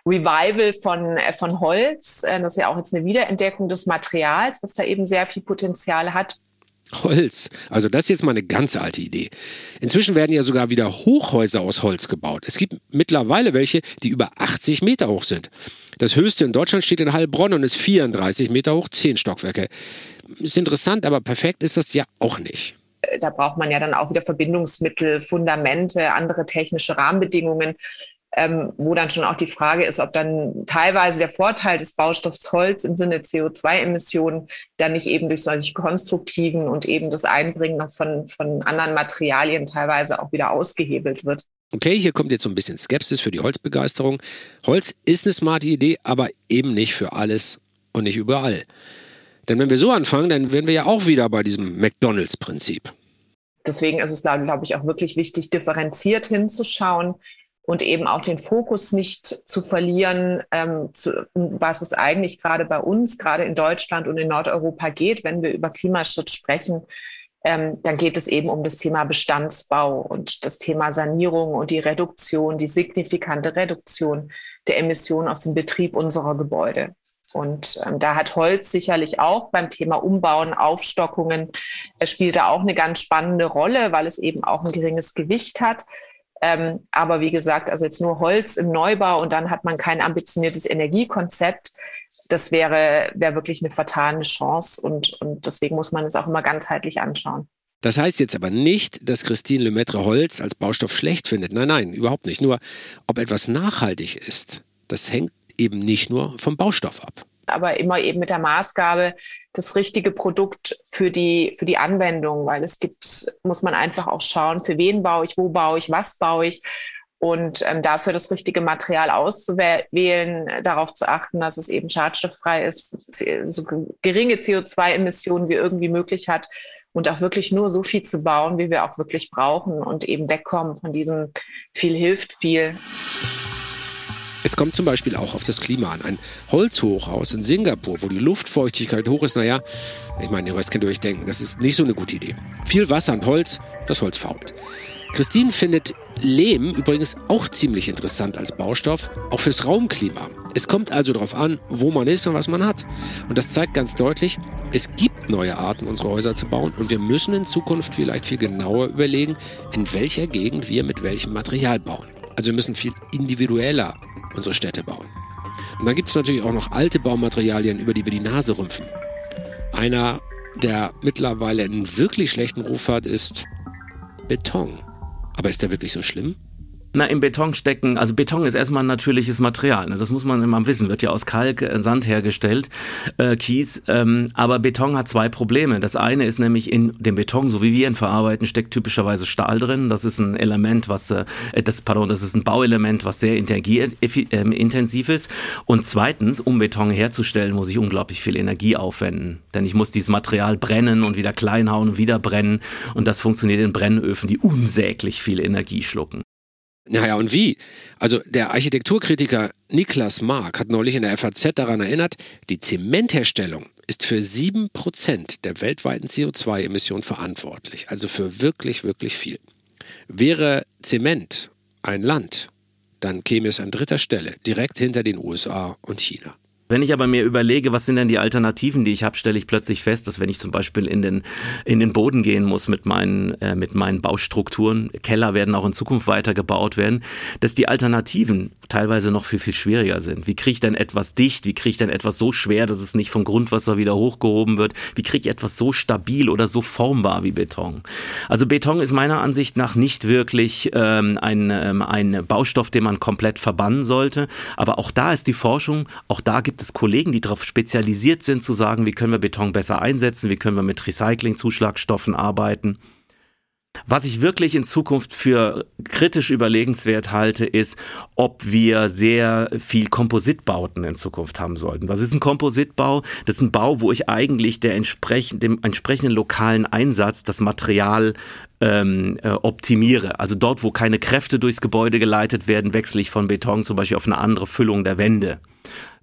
S5: Revival von, äh, von Holz. Äh, das ist ja auch jetzt eine Wiederentdeckung des Materials, was da eben sehr viel Potenzial hat.
S3: Holz. Also das ist jetzt mal eine ganz alte Idee. Inzwischen werden ja sogar wieder Hochhäuser aus Holz gebaut. Es gibt mittlerweile welche, die über 80 Meter hoch sind. Das höchste in Deutschland steht in Heilbronn und ist 34 Meter hoch, 10 Stockwerke. Ist interessant, aber perfekt ist das ja auch nicht
S5: da braucht man ja dann auch wieder Verbindungsmittel, Fundamente, andere technische Rahmenbedingungen, ähm, wo dann schon auch die Frage ist, ob dann teilweise der Vorteil des Baustoffs Holz im Sinne CO2-Emissionen dann nicht eben durch solche konstruktiven und eben das Einbringen von, von anderen Materialien teilweise auch wieder ausgehebelt wird.
S3: Okay, hier kommt jetzt so ein bisschen Skepsis für die Holzbegeisterung. Holz ist eine smarte Idee, aber eben nicht für alles und nicht überall. Denn wenn wir so anfangen, dann wären wir ja auch wieder bei diesem McDonalds-Prinzip.
S5: Deswegen ist es da, glaube ich, auch wirklich wichtig, differenziert hinzuschauen und eben auch den Fokus nicht zu verlieren, ähm, zu, was es eigentlich gerade bei uns, gerade in Deutschland und in Nordeuropa geht, wenn wir über Klimaschutz sprechen. Ähm, dann geht es eben um das Thema Bestandsbau und das Thema Sanierung und die Reduktion, die signifikante Reduktion der Emissionen aus dem Betrieb unserer Gebäude. Und ähm, da hat Holz sicherlich auch beim Thema Umbauen, Aufstockungen, er spielt da auch eine ganz spannende Rolle, weil es eben auch ein geringes Gewicht hat. Ähm, aber wie gesagt, also jetzt nur Holz im Neubau und dann hat man kein ambitioniertes Energiekonzept. Das wäre, wäre wirklich eine fatale Chance und, und deswegen muss man es auch immer ganzheitlich anschauen.
S3: Das heißt jetzt aber nicht, dass Christine Lemaitre Holz als Baustoff schlecht findet. Nein, nein, überhaupt nicht. Nur, ob etwas nachhaltig ist, das hängt eben nicht nur vom Baustoff ab.
S5: Aber immer eben mit der Maßgabe, das richtige Produkt für die, für die Anwendung, weil es gibt, muss man einfach auch schauen, für wen baue ich, wo baue ich, was baue ich und ähm, dafür das richtige Material auszuwählen, darauf zu achten, dass es eben schadstofffrei ist, so geringe CO2-Emissionen wie irgendwie möglich hat und auch wirklich nur so viel zu bauen, wie wir auch wirklich brauchen und eben wegkommen von diesem viel hilft viel.
S3: Es kommt zum Beispiel auch auf das Klima an. Ein Holzhochhaus in Singapur, wo die Luftfeuchtigkeit hoch ist, naja, ich meine, was könnt ihr euch denken, das ist nicht so eine gute Idee. Viel Wasser und Holz, das Holz fault. Christine findet Lehm übrigens auch ziemlich interessant als Baustoff, auch fürs Raumklima. Es kommt also darauf an, wo man ist und was man hat. Und das zeigt ganz deutlich, es gibt neue Arten, unsere Häuser zu bauen und wir müssen in Zukunft vielleicht viel genauer überlegen, in welcher Gegend wir mit welchem Material bauen. Also wir müssen viel individueller unsere Städte bauen. Und dann gibt es natürlich auch noch alte Baumaterialien, über die wir die Nase rümpfen. Einer, der mittlerweile einen wirklich schlechten Ruf hat, ist Beton. Aber ist der wirklich so schlimm?
S2: Na, im Beton stecken, also Beton ist erstmal ein natürliches Material, ne? das muss man immer wissen, wird ja aus Kalk, äh, Sand hergestellt, äh, Kies, ähm, aber Beton hat zwei Probleme. Das eine ist nämlich in dem Beton, so wie wir ihn verarbeiten, steckt typischerweise Stahl drin. Das ist ein Element, was, äh, das, pardon, das ist ein Bauelement, was sehr energieintensiv ist. Und zweitens, um Beton herzustellen, muss ich unglaublich viel Energie aufwenden. Denn ich muss dieses Material brennen und wieder kleinhauen und wieder brennen. Und das funktioniert in Brennöfen, die unsäglich viel Energie schlucken.
S3: Naja, und wie? Also der Architekturkritiker Niklas Mark hat neulich in der FAZ daran erinnert, die Zementherstellung ist für sieben Prozent der weltweiten CO2-Emissionen verantwortlich. Also für wirklich, wirklich viel. Wäre Zement ein Land, dann käme es an dritter Stelle, direkt hinter den USA und China.
S2: Wenn ich aber mir überlege, was sind denn die Alternativen, die ich habe, stelle ich plötzlich fest, dass wenn ich zum Beispiel in den, in den Boden gehen muss mit meinen, äh, mit meinen Baustrukturen, Keller werden auch in Zukunft weiter gebaut werden, dass die Alternativen teilweise noch viel, viel schwieriger sind. Wie kriege ich denn etwas dicht? Wie kriege ich denn etwas so schwer, dass es nicht vom Grundwasser wieder hochgehoben wird? Wie kriege ich etwas so stabil oder so formbar wie Beton? Also Beton ist meiner Ansicht nach nicht wirklich ähm, ein, ähm, ein Baustoff, den man komplett verbannen sollte. Aber auch da ist die Forschung, auch da gibt gibt es Kollegen, die darauf spezialisiert sind, zu sagen, wie können wir Beton besser einsetzen, wie können wir mit Recycling-Zuschlagstoffen arbeiten. Was ich wirklich in Zukunft für kritisch überlegenswert halte, ist, ob wir sehr viel Kompositbauten in Zukunft haben sollten. Was ist ein Kompositbau? Das ist ein Bau, wo ich eigentlich der entsprechend, dem entsprechenden lokalen Einsatz das Material ähm, äh, optimiere. Also dort, wo keine Kräfte durchs Gebäude geleitet werden, wechsle ich von Beton zum Beispiel auf eine andere Füllung der Wände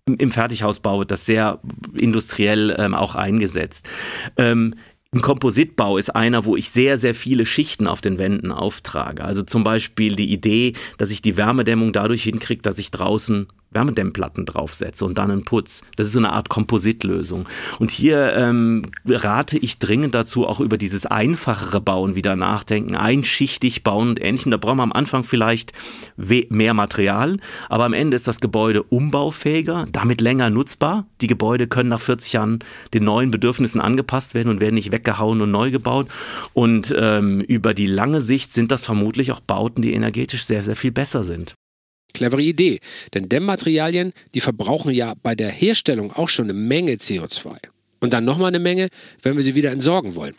S2: im Fertighausbau wird das sehr industriell ähm, auch eingesetzt. Ähm, ein Kompositbau ist einer, wo ich sehr, sehr viele Schichten auf den Wänden auftrage. Also zum Beispiel die Idee, dass ich die Wärmedämmung dadurch hinkriege, dass ich draußen Wärmedämmplatten draufsetze und dann einen Putz. Das ist so eine Art Kompositlösung. Und hier ähm, rate ich dringend dazu, auch über dieses einfachere Bauen wieder nachdenken, einschichtig bauen und ähnlichem. Da brauchen wir am Anfang vielleicht mehr Material, aber am Ende ist das Gebäude umbaufähiger, damit länger nutzbar. Die Gebäude können nach 40 Jahren den neuen Bedürfnissen angepasst werden und werden nicht weggehauen und neu gebaut. Und ähm, über die lange Sicht sind das vermutlich auch Bauten, die energetisch sehr, sehr viel besser sind.
S3: Clevere Idee, denn Dämmmaterialien, die verbrauchen ja bei der Herstellung auch schon eine Menge CO2. Und dann nochmal eine Menge, wenn wir sie wieder entsorgen wollen.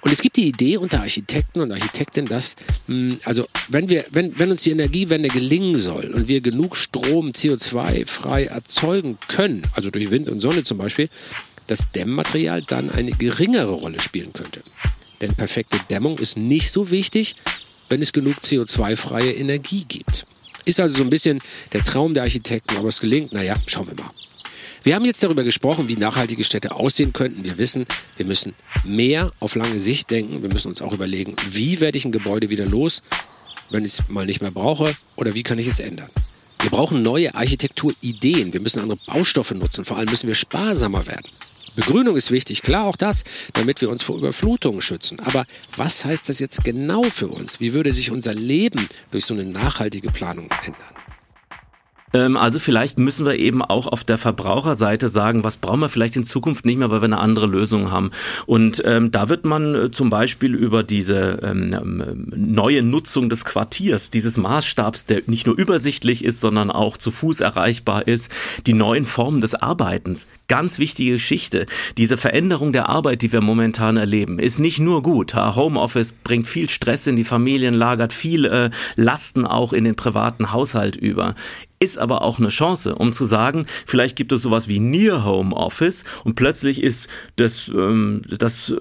S3: Und es gibt die Idee unter Architekten und Architektinnen, dass, hm, also wenn, wir, wenn, wenn uns die Energiewende gelingen soll und wir genug Strom CO2-frei erzeugen können, also durch Wind und Sonne zum Beispiel, das Dämmmaterial dann eine geringere Rolle spielen könnte. Denn perfekte Dämmung ist nicht so wichtig, wenn es genug CO2-freie Energie gibt. Ist also so ein bisschen der Traum der Architekten, aber es gelingt, naja, schauen wir mal. Wir haben jetzt darüber gesprochen, wie nachhaltige Städte aussehen könnten. Wir wissen, wir müssen mehr auf lange Sicht denken. Wir müssen uns auch überlegen, wie werde ich ein Gebäude wieder los, wenn ich es mal nicht mehr brauche oder wie kann ich es ändern. Wir brauchen neue Architekturideen. Wir müssen andere Baustoffe nutzen. Vor allem müssen wir sparsamer werden. Begrünung ist wichtig, klar auch das, damit wir uns vor Überflutungen schützen. Aber was heißt das jetzt genau für uns? Wie würde sich unser Leben durch so eine nachhaltige Planung ändern?
S2: Ähm, also vielleicht müssen wir eben auch auf der Verbraucherseite sagen, was brauchen wir vielleicht in Zukunft nicht mehr, weil wir eine andere Lösung haben. Und ähm, da wird man äh, zum Beispiel über diese ähm, ähm, neue Nutzung des Quartiers, dieses Maßstabs, der nicht nur übersichtlich ist, sondern auch zu Fuß erreichbar ist, die neuen Formen des Arbeitens. Ganz wichtige Geschichte. Diese Veränderung der Arbeit, die wir momentan erleben, ist nicht nur gut. Homeoffice bringt viel Stress in die Familien, lagert viel äh, Lasten auch in den privaten Haushalt über ist aber auch eine Chance, um zu sagen, vielleicht gibt es sowas wie Near Home Office und plötzlich ist das, ähm, das äh,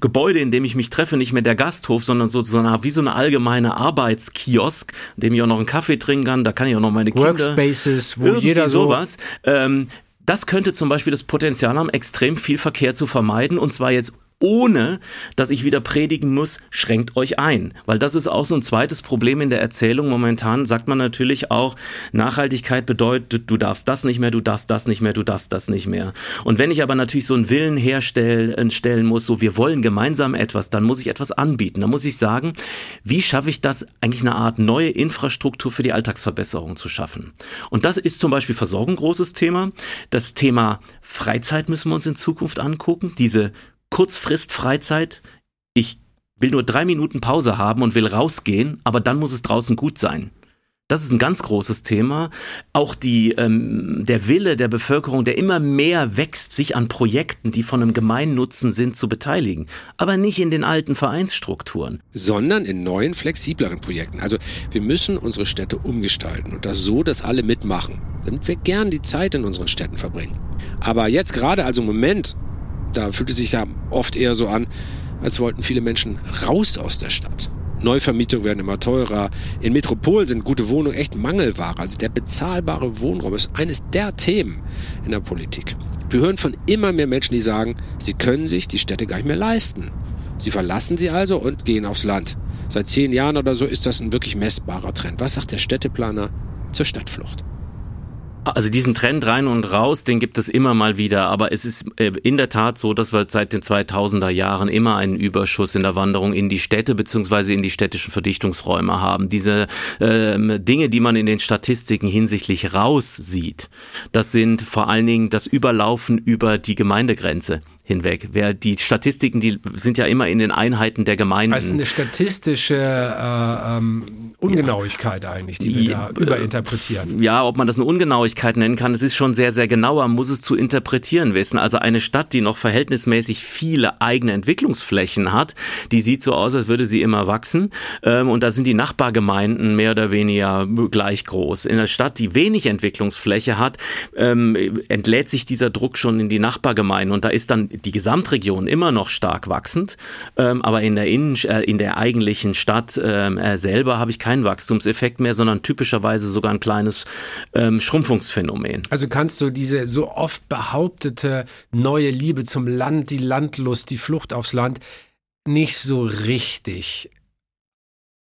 S2: Gebäude, in dem ich mich treffe, nicht mehr der Gasthof, sondern sozusagen wie so eine allgemeine Arbeitskiosk, in dem ich auch noch einen Kaffee trinken kann, da kann ich auch noch meine Kinder...
S1: Workspaces, wo jeder
S2: so... sowas. Ähm, das könnte zum Beispiel das Potenzial haben, extrem viel Verkehr zu vermeiden und zwar jetzt ohne dass ich wieder predigen muss, schränkt euch ein. Weil das ist auch so ein zweites Problem in der Erzählung. Momentan sagt man natürlich auch, Nachhaltigkeit bedeutet, du darfst das nicht mehr, du darfst das nicht mehr, du darfst das nicht mehr. Und wenn ich aber natürlich so einen Willen herstellen stellen muss, so wir wollen gemeinsam etwas, dann muss ich etwas anbieten. Dann muss ich sagen, wie schaffe ich das, eigentlich eine Art neue Infrastruktur für die Alltagsverbesserung zu schaffen? Und das ist zum Beispiel Versorgung großes Thema. Das Thema Freizeit müssen wir uns in Zukunft angucken. Diese Kurzfrist-Freizeit. Ich will nur drei Minuten Pause haben und will rausgehen, aber dann muss es draußen gut sein. Das ist ein ganz großes Thema. Auch die, ähm, der Wille der Bevölkerung, der immer mehr wächst, sich an Projekten, die von einem Gemeinnutzen sind, zu beteiligen. Aber nicht in den alten Vereinsstrukturen.
S3: Sondern in neuen, flexibleren Projekten. Also wir müssen unsere Städte umgestalten und das so, dass alle mitmachen, damit wir gern die Zeit in unseren Städten verbringen. Aber jetzt gerade, also im Moment, da fühlt es sich ja oft eher so an, als wollten viele Menschen raus aus der Stadt. Neuvermietungen werden immer teurer. In Metropolen sind gute Wohnungen echt Mangelware. Also der bezahlbare Wohnraum ist eines der Themen in der Politik. Wir hören von immer mehr Menschen, die sagen, sie können sich die Städte gar nicht mehr leisten. Sie verlassen sie also und gehen aufs Land. Seit zehn Jahren oder so ist das ein wirklich messbarer Trend. Was sagt der Städteplaner zur Stadtflucht?
S2: Also diesen Trend rein und raus, den gibt es immer mal wieder, aber es ist äh, in der Tat so, dass wir seit den 2000er Jahren immer einen Überschuss in der Wanderung in die Städte beziehungsweise in die städtischen Verdichtungsräume haben. Diese ähm, Dinge, die man in den Statistiken hinsichtlich raus sieht, das sind vor allen Dingen das Überlaufen über die Gemeindegrenze hinweg. Wer die Statistiken, die sind ja immer in den Einheiten der Gemeinden.
S1: Also eine statistische äh, ähm, Ungenauigkeit ja. eigentlich, die wir ja, da überinterpretieren.
S2: Ja, ob man das eine Ungenauigkeit nennen kann, es ist schon sehr, sehr genauer, muss es zu interpretieren wissen. Also eine Stadt, die noch verhältnismäßig viele eigene Entwicklungsflächen hat, die sieht so aus, als würde sie immer wachsen. Ähm, und da sind die Nachbargemeinden mehr oder weniger gleich groß. In einer Stadt, die wenig Entwicklungsfläche hat, ähm, entlädt sich dieser Druck schon in die Nachbargemeinden. Und da ist dann die Gesamtregion immer noch stark wachsend, ähm, aber in der, Innen, äh, in der eigentlichen Stadt ähm, äh, selber habe ich keinen Wachstumseffekt mehr, sondern typischerweise sogar ein kleines ähm, Schrumpfungsphänomen.
S1: Also kannst du diese so oft behauptete neue Liebe zum Land, die Landlust, die Flucht aufs Land nicht so richtig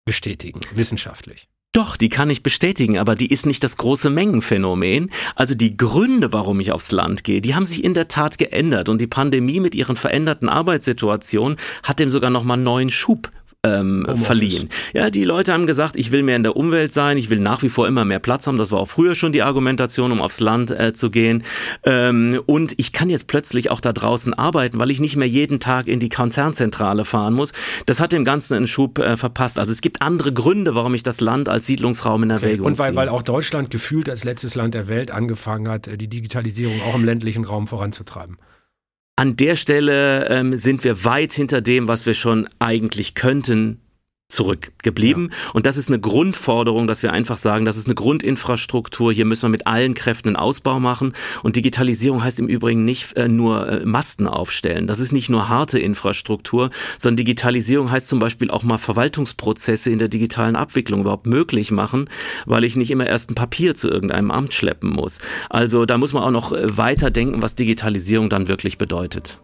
S1: bestätigen, wissenschaftlich.
S2: Doch, die kann ich bestätigen, aber die ist nicht das große Mengenphänomen. Also die Gründe, warum ich aufs Land gehe, die haben sich in der Tat geändert und die Pandemie mit ihren veränderten Arbeitssituationen hat dem sogar nochmal neuen Schub ähm, verliehen. Ja, die Leute haben gesagt, ich will mehr in der Umwelt sein, ich will nach wie vor immer mehr Platz haben. Das war auch früher schon die Argumentation, um aufs Land äh, zu gehen. Ähm, und ich kann jetzt plötzlich auch da draußen arbeiten, weil ich nicht mehr jeden Tag in die Konzernzentrale fahren muss. Das hat dem Ganzen einen Schub äh, verpasst. Also es gibt andere Gründe, warum ich das Land als Siedlungsraum in Erwägung okay.
S1: Und weil, weil auch Deutschland gefühlt als letztes Land der Welt angefangen hat, äh, die Digitalisierung auch im ländlichen Raum voranzutreiben.
S2: An der Stelle ähm, sind wir weit hinter dem, was wir schon eigentlich könnten zurückgeblieben. Ja. Und das ist eine Grundforderung, dass wir einfach sagen, das ist eine Grundinfrastruktur. Hier müssen wir mit allen Kräften einen Ausbau machen. Und Digitalisierung heißt im Übrigen nicht äh, nur äh, Masten aufstellen. Das ist nicht nur harte Infrastruktur, sondern Digitalisierung heißt zum Beispiel auch mal Verwaltungsprozesse in der digitalen Abwicklung überhaupt möglich machen, weil ich nicht immer erst ein Papier zu irgendeinem Amt schleppen muss. Also da muss man auch noch äh, weiter denken, was Digitalisierung dann wirklich bedeutet.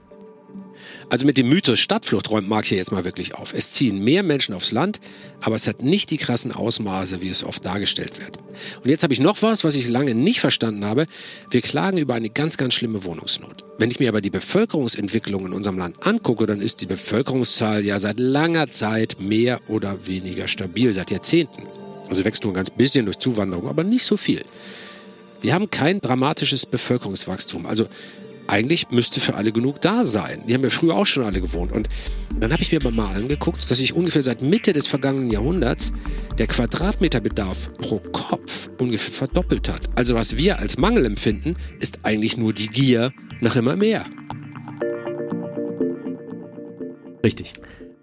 S3: Also mit dem Mythos Stadtflucht räumt Marx hier jetzt mal wirklich auf. Es ziehen mehr Menschen aufs Land, aber es hat nicht die krassen Ausmaße, wie es oft dargestellt wird. Und jetzt habe ich noch was, was ich lange nicht verstanden habe. Wir klagen über eine ganz, ganz schlimme Wohnungsnot. Wenn ich mir aber die Bevölkerungsentwicklung in unserem Land angucke, dann ist die Bevölkerungszahl ja seit langer Zeit mehr oder weniger stabil, seit Jahrzehnten. Also wächst nur ein ganz bisschen durch Zuwanderung, aber nicht so viel. Wir haben kein dramatisches Bevölkerungswachstum. Also eigentlich müsste für alle genug da sein. Die haben ja früher auch schon alle gewohnt. Und dann habe ich mir mal angeguckt, dass sich ungefähr seit Mitte des vergangenen Jahrhunderts der Quadratmeterbedarf pro Kopf ungefähr verdoppelt hat. Also was wir als Mangel empfinden, ist eigentlich nur die Gier nach immer mehr.
S2: Richtig.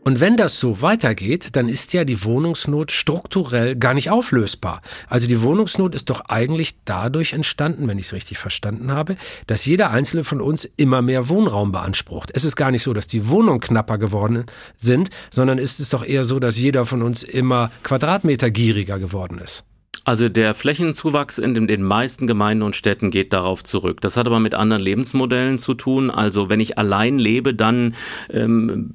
S1: Und wenn das so weitergeht, dann ist ja die Wohnungsnot strukturell gar nicht auflösbar. Also die Wohnungsnot ist doch eigentlich dadurch entstanden, wenn ich es richtig verstanden habe, dass jeder einzelne von uns immer mehr Wohnraum beansprucht. Es ist gar nicht so, dass die Wohnungen knapper geworden sind, sondern ist es doch eher so, dass jeder von uns immer Quadratmeter gieriger geworden ist.
S2: Also der Flächenzuwachs in den, meisten Gemeinden und Städten geht darauf zurück. Das hat aber mit anderen Lebensmodellen zu tun. Also wenn ich allein lebe, dann ähm,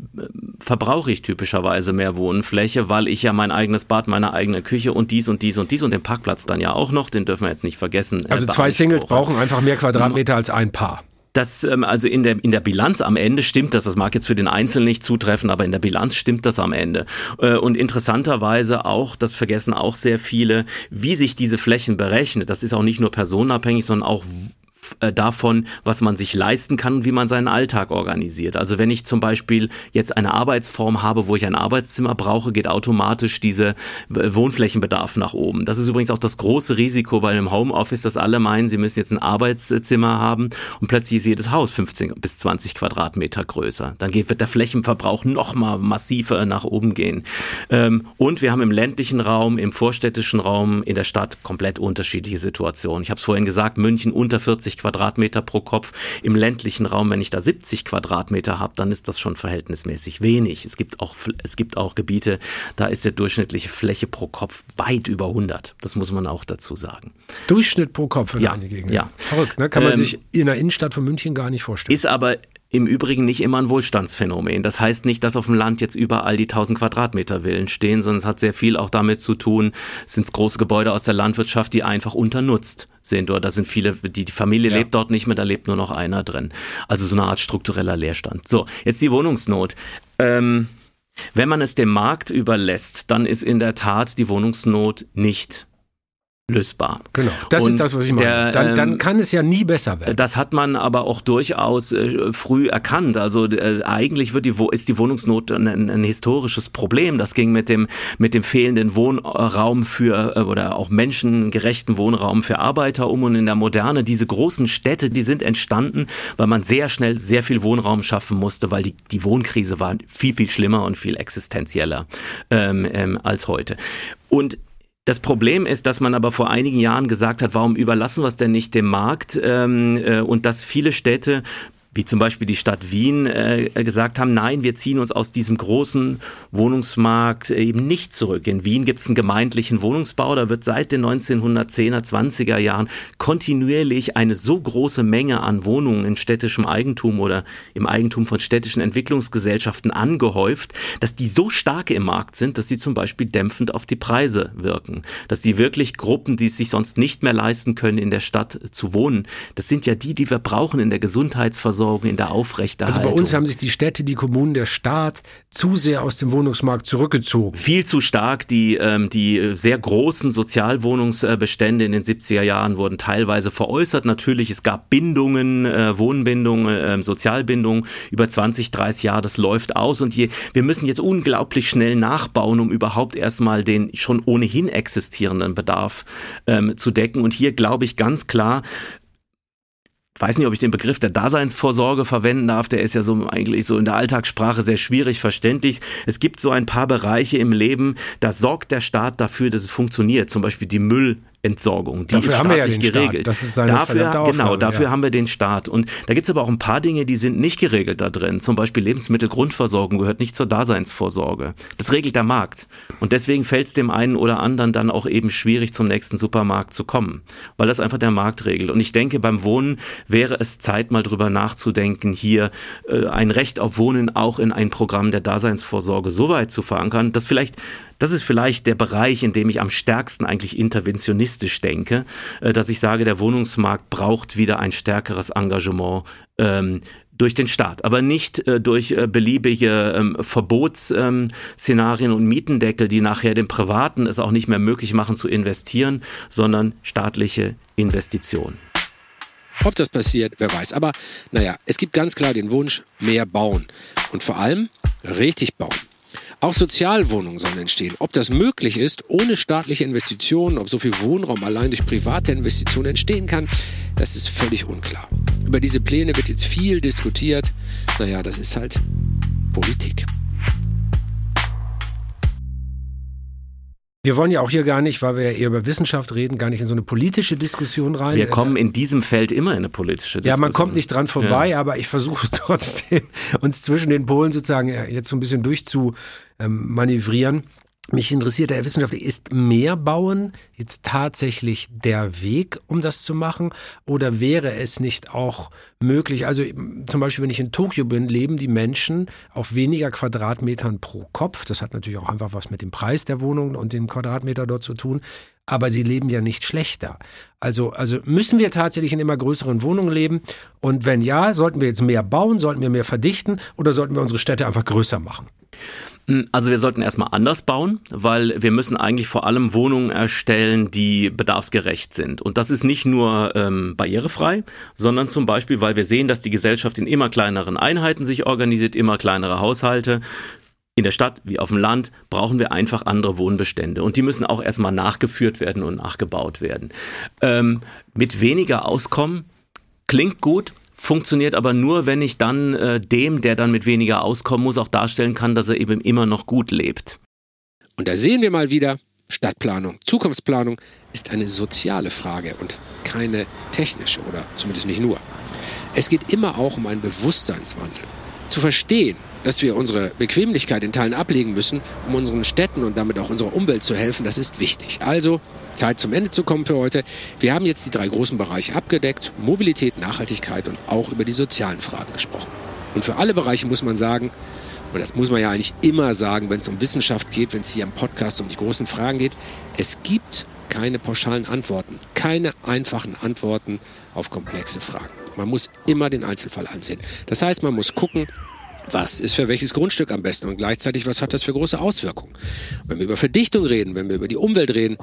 S2: verbrauche ich typischerweise mehr Wohnfläche, weil ich ja mein eigenes Bad, meine eigene Küche und dies und dies und dies und den Parkplatz dann ja auch noch, den dürfen wir jetzt nicht vergessen.
S1: Äh, also zwei Singles brauchen einfach mehr Quadratmeter als ein Paar.
S2: Das, ähm, also in der, in der Bilanz am Ende stimmt das. Das mag jetzt für den Einzelnen nicht zutreffen, aber in der Bilanz stimmt das am Ende. Äh, und interessanterweise auch, das vergessen auch sehr viele, wie sich diese Flächen berechnet. Das ist auch nicht nur personenabhängig, sondern auch äh, davon, was man sich leisten kann und wie man seinen Alltag organisiert. Also wenn ich zum Beispiel jetzt eine Arbeitsform habe, wo ich ein Arbeitszimmer brauche, geht automatisch diese Wohnflächenbedarf nach oben. Das ist übrigens auch das große Risiko bei einem Homeoffice, dass alle meinen, sie müssen jetzt ein Arbeitszimmer haben und plötzlich ist jedes Haus 15 bis 20 Quadratmeter größer. Dann wird der Flächenverbrauch noch mal massiver nach oben gehen. Ähm, und wir haben im ländlichen Raum, im vorstädtischen Raum, in der Stadt komplett unterschiedliche Situationen. Ich habe es vorhin gesagt, München unter 40 Quadratmeter pro Kopf. Im ländlichen Raum, wenn ich da 70 Quadratmeter habe, dann ist das schon verhältnismäßig wenig. Es gibt auch, es gibt auch Gebiete, da ist die durchschnittliche Fläche pro Kopf weit über 100. Das muss man auch dazu sagen.
S1: Durchschnitt pro Kopf in
S2: ja,
S1: einer Gegend.
S2: Ja.
S1: Verrückt, ne? Kann man ähm, sich in der Innenstadt von München gar nicht vorstellen.
S2: Ist aber im Übrigen nicht immer ein Wohlstandsphänomen. Das heißt nicht, dass auf dem Land jetzt überall die 1000 Quadratmeter Villen stehen, sondern es hat sehr viel auch damit zu tun, es sind große Gebäude aus der Landwirtschaft, die einfach unternutzt sind. Oder da sind viele, die, die Familie ja. lebt dort nicht mehr, da lebt nur noch einer drin. Also so eine Art struktureller Leerstand. So, jetzt die Wohnungsnot. Ähm, wenn man es dem Markt überlässt, dann ist in der Tat die Wohnungsnot nicht lösbar.
S1: Genau, das und ist das, was ich meine. Der, dann, dann, ähm, kann es ja nie besser werden.
S2: Das hat man aber auch durchaus äh, früh erkannt. Also äh, eigentlich wird die, ist die Wohnungsnot ein, ein, historisches Problem. Das ging mit dem, mit dem fehlenden Wohnraum für äh, oder auch menschengerechten Wohnraum für Arbeiter um und in der Moderne. Diese großen Städte, die sind entstanden, weil man sehr schnell sehr viel Wohnraum schaffen musste, weil die, die Wohnkrise war viel, viel schlimmer und viel existenzieller ähm, ähm, als heute. Und das Problem ist, dass man aber vor einigen Jahren gesagt hat, warum überlassen wir es denn nicht dem Markt ähm, äh, und dass viele Städte wie zum Beispiel die Stadt Wien äh, gesagt haben, nein, wir ziehen uns aus diesem großen Wohnungsmarkt eben nicht zurück. In Wien gibt es einen gemeindlichen Wohnungsbau, da wird seit den 1910er, 20er Jahren kontinuierlich eine so große Menge an Wohnungen in städtischem Eigentum oder im Eigentum von städtischen Entwicklungsgesellschaften angehäuft, dass die so stark im Markt sind, dass sie zum Beispiel dämpfend auf die Preise wirken. Dass die wirklich Gruppen, die es sich sonst nicht mehr leisten können, in der Stadt zu wohnen, das sind ja die, die wir brauchen in der Gesundheitsversorgung Versorgung, in der Aufrechterhaltung.
S1: Also bei uns haben sich die Städte, die Kommunen, der Staat zu sehr aus dem Wohnungsmarkt zurückgezogen.
S2: Viel zu stark. Die, ähm, die sehr großen Sozialwohnungsbestände in den 70er Jahren wurden teilweise veräußert. Natürlich, es gab Bindungen, äh, Wohnbindungen, äh, Sozialbindungen über 20, 30 Jahre. Das läuft aus und je, wir müssen jetzt unglaublich schnell nachbauen, um überhaupt erstmal den schon ohnehin existierenden Bedarf ähm, zu decken. Und hier glaube ich ganz klar, weiß nicht, ob ich den Begriff der Daseinsvorsorge verwenden darf. Der ist ja so eigentlich so in der Alltagssprache sehr schwierig verständlich. Es gibt so ein paar Bereiche im Leben, da sorgt der Staat dafür, dass es funktioniert. Zum Beispiel die Müll Entsorgung. Die dafür ist staatlich ja geregelt. Dafür, genau, dafür ja. haben wir den Staat. Und da gibt es aber auch ein paar Dinge, die sind nicht geregelt da drin. Zum Beispiel Lebensmittelgrundversorgung gehört nicht zur Daseinsvorsorge. Das regelt der Markt. Und deswegen fällt es dem einen oder anderen dann auch eben schwierig, zum nächsten Supermarkt zu kommen, weil das einfach der Markt regelt. Und ich denke, beim Wohnen wäre es Zeit, mal drüber nachzudenken, hier äh, ein Recht auf Wohnen auch in ein Programm der Daseinsvorsorge so weit zu verankern, dass vielleicht das ist vielleicht der Bereich, in dem ich am stärksten eigentlich interventionistisch denke, äh, dass ich sage, der Wohnungsmarkt braucht wieder ein stärkeres Engagement ähm, durch den Staat, aber nicht äh, durch äh, beliebige ähm, Verbotsszenarien ähm, und Mietendeckel, die nachher den Privaten es auch nicht mehr möglich machen zu investieren, sondern staatliche Investitionen.
S3: Ob das passiert, wer weiß. Aber naja, es gibt ganz klar den Wunsch, mehr bauen. Und vor allem richtig bauen. Auch Sozialwohnungen sollen entstehen. Ob das möglich ist, ohne staatliche Investitionen, ob so viel Wohnraum allein durch private Investitionen entstehen kann, das ist völlig unklar. Über diese Pläne wird jetzt viel diskutiert. Naja, das ist halt Politik.
S1: Wir wollen ja auch hier gar nicht, weil wir ja eher über Wissenschaft reden, gar nicht in so eine politische Diskussion rein.
S2: Wir kommen in diesem Feld immer in eine politische Diskussion.
S1: Ja, man kommt nicht dran vorbei, ja. aber ich versuche (laughs) trotzdem, uns zwischen den Polen sozusagen jetzt so ein bisschen durchzumanövrieren. Mich interessiert, Herr Wissenschaftler, ist mehr bauen jetzt tatsächlich der Weg, um das zu machen? Oder wäre es nicht auch möglich, also zum Beispiel, wenn ich in Tokio bin, leben die Menschen auf weniger Quadratmetern pro Kopf. Das hat natürlich auch einfach was mit dem Preis der Wohnung und dem Quadratmeter dort zu tun. Aber sie leben ja nicht schlechter. Also, also müssen wir tatsächlich in immer größeren Wohnungen leben? Und wenn ja, sollten wir jetzt mehr bauen? Sollten wir mehr verdichten? Oder sollten wir unsere Städte einfach größer machen?
S2: Hm, also wir sollten erstmal anders bauen, weil wir müssen eigentlich vor allem Wohnungen erstellen, die bedarfsgerecht sind. Und das ist nicht nur ähm, barrierefrei, sondern zum Beispiel, weil wir sehen, dass die Gesellschaft in immer kleineren Einheiten sich organisiert, immer kleinere Haushalte. In der Stadt wie auf dem Land brauchen wir einfach andere Wohnbestände und die müssen auch erstmal nachgeführt werden und nachgebaut werden. Ähm, mit weniger Auskommen klingt gut, funktioniert aber nur, wenn ich dann äh, dem, der dann mit weniger auskommen muss, auch darstellen kann, dass er eben immer noch gut lebt.
S3: Und da sehen wir mal wieder, Stadtplanung, Zukunftsplanung ist eine soziale Frage und keine technische oder zumindest nicht nur. Es geht immer auch um einen Bewusstseinswandel. Zu verstehen, dass wir unsere Bequemlichkeit in Teilen ablegen müssen, um unseren Städten und damit auch unserer Umwelt zu helfen, das ist wichtig. Also Zeit zum Ende zu kommen für heute. Wir haben jetzt die drei großen Bereiche abgedeckt, Mobilität, Nachhaltigkeit und auch über die sozialen Fragen gesprochen. Und für alle Bereiche muss man sagen, und das muss man ja eigentlich immer sagen, wenn es um Wissenschaft geht, wenn es hier im Podcast um die großen Fragen geht, es gibt keine pauschalen Antworten, keine einfachen Antworten auf komplexe Fragen. Man muss immer den Einzelfall ansehen. Das heißt, man muss gucken, was ist für welches Grundstück am besten und gleichzeitig, was hat das für große Auswirkungen. Wenn wir über Verdichtung reden, wenn wir über die Umwelt reden,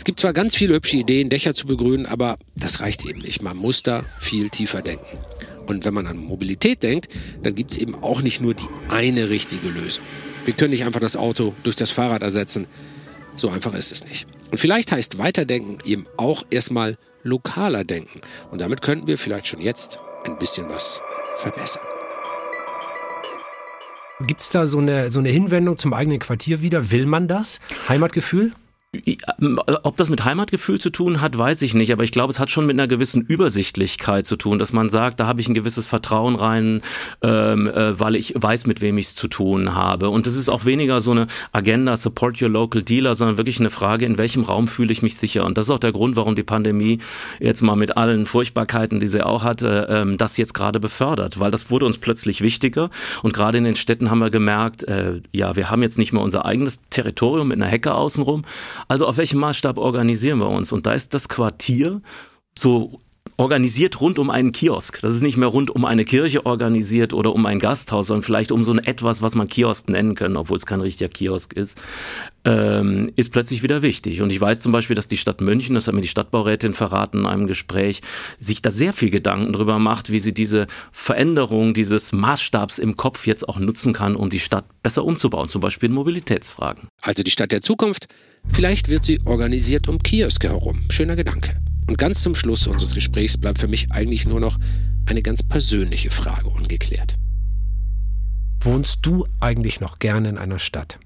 S3: es gibt zwar ganz viele hübsche Ideen, Dächer zu begrünen, aber das reicht eben nicht. Man muss da viel tiefer denken. Und wenn man an Mobilität denkt, dann gibt es eben auch nicht nur die eine richtige Lösung. Wir können nicht einfach das Auto durch das Fahrrad ersetzen. So einfach ist es nicht. Und vielleicht heißt Weiterdenken eben auch erstmal lokaler denken. Und damit könnten wir vielleicht schon jetzt ein bisschen was verbessern.
S1: Gibt es da so eine, so eine Hinwendung zum eigenen Quartier wieder? Will man das? Heimatgefühl?
S2: Ob das mit Heimatgefühl zu tun hat, weiß ich nicht, aber ich glaube, es hat schon mit einer gewissen Übersichtlichkeit zu tun, dass man sagt, da habe ich ein gewisses Vertrauen rein, ähm, äh, weil ich weiß, mit wem ich es zu tun habe. Und es ist auch weniger so eine Agenda, support your local dealer, sondern wirklich eine Frage, in welchem Raum fühle ich mich sicher. Und das ist auch der Grund, warum die Pandemie jetzt mal mit allen Furchtbarkeiten, die sie auch hatte, ähm, das jetzt gerade befördert, weil das wurde uns plötzlich wichtiger. Und gerade in den Städten haben wir gemerkt, äh, ja, wir haben jetzt nicht mehr unser eigenes Territorium mit einer Hecke außenrum, also auf welchem Maßstab organisieren wir uns? Und da ist das Quartier so organisiert rund um einen Kiosk. Das ist nicht mehr rund um eine Kirche organisiert oder um ein Gasthaus, sondern vielleicht um so ein etwas, was man Kiosk nennen können, obwohl es kein richtiger Kiosk ist, ähm, ist plötzlich wieder wichtig. Und ich weiß zum Beispiel, dass die Stadt München, das hat mir die Stadtbaurätin verraten in einem Gespräch, sich da sehr viel Gedanken darüber macht, wie sie diese Veränderung dieses Maßstabs im Kopf jetzt auch nutzen kann, um die Stadt besser umzubauen, zum Beispiel in Mobilitätsfragen.
S3: Also die Stadt der Zukunft, vielleicht wird sie organisiert um Kioske herum. Schöner Gedanke. Und ganz zum Schluss unseres Gesprächs bleibt für mich eigentlich nur noch eine ganz persönliche Frage ungeklärt.
S1: Wohnst du eigentlich noch gerne in einer Stadt?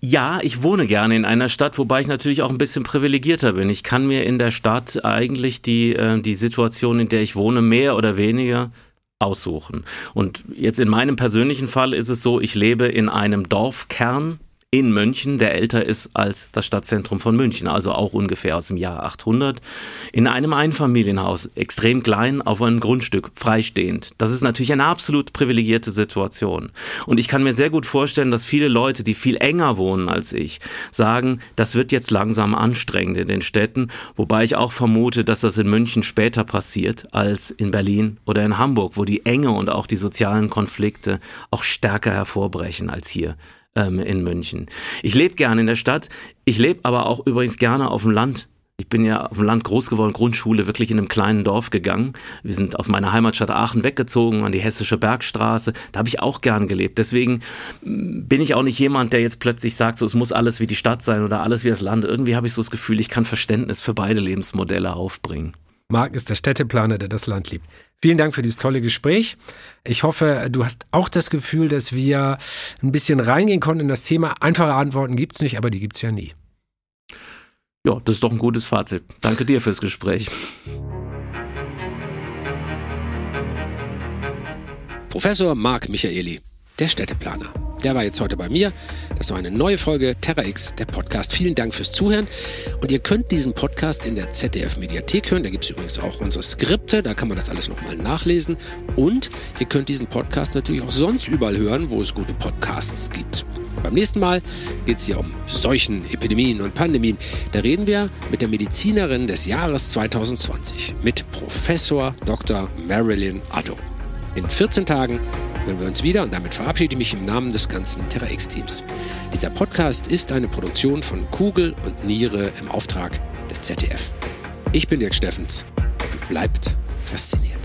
S2: Ja, ich wohne gerne in einer Stadt, wobei ich natürlich auch ein bisschen privilegierter bin. Ich kann mir in der Stadt eigentlich die, äh, die Situation, in der ich wohne, mehr oder weniger aussuchen. Und jetzt in meinem persönlichen Fall ist es so, ich lebe in einem Dorfkern in München, der älter ist als das Stadtzentrum von München, also auch ungefähr aus dem Jahr 800, in einem Einfamilienhaus, extrem klein, auf einem Grundstück, freistehend. Das ist natürlich eine absolut privilegierte Situation. Und ich kann mir sehr gut vorstellen, dass viele Leute, die viel enger wohnen als ich, sagen, das wird jetzt langsam anstrengend in den Städten, wobei ich auch vermute, dass das in München später passiert als in Berlin oder in Hamburg, wo die Enge und auch die sozialen Konflikte auch stärker hervorbrechen als hier ähm, in München. Ich lebe gerne in der Stadt, ich lebe aber auch übrigens gerne auf dem Land. Ich bin ja auf dem Land groß geworden, Grundschule, wirklich in einem kleinen Dorf gegangen. Wir sind aus meiner Heimatstadt Aachen weggezogen an die Hessische Bergstraße. Da habe ich auch gern gelebt. Deswegen mm, bin ich auch nicht jemand, der jetzt plötzlich sagt, so es muss alles wie die Stadt sein oder alles wie das Land. Irgendwie habe ich so das Gefühl, ich kann Verständnis für beide Lebensmodelle aufbringen.
S1: Marc ist der Städteplaner, der das Land liebt. Vielen Dank für dieses tolle Gespräch. Ich hoffe, du hast auch das Gefühl, dass wir ein bisschen reingehen konnten in das Thema. Einfache Antworten gibt es nicht, aber die gibt es ja nie.
S2: Ja, das ist doch ein gutes Fazit. Danke dir fürs Gespräch.
S3: Professor Marc Michaeli, der Städteplaner. Der war jetzt heute bei mir. Das war eine neue Folge Terra X, der Podcast. Vielen Dank fürs Zuhören. Und ihr könnt diesen Podcast in der ZDF Mediathek hören. Da gibt es übrigens auch unsere Skripte. Da kann man das alles nochmal nachlesen. Und ihr könnt diesen Podcast natürlich auch sonst überall hören, wo es gute Podcasts gibt. Beim nächsten Mal geht es hier um Seuchen, Epidemien und Pandemien. Da reden wir mit der Medizinerin des Jahres 2020, mit Professor Dr. Marilyn Addo. In 14 Tagen hören wir uns wieder und damit verabschiede ich mich im Namen des ganzen Terra X-Teams. Dieser Podcast ist eine Produktion von Kugel und Niere im Auftrag des ZDF. Ich bin Dirk Steffens und bleibt fasziniert.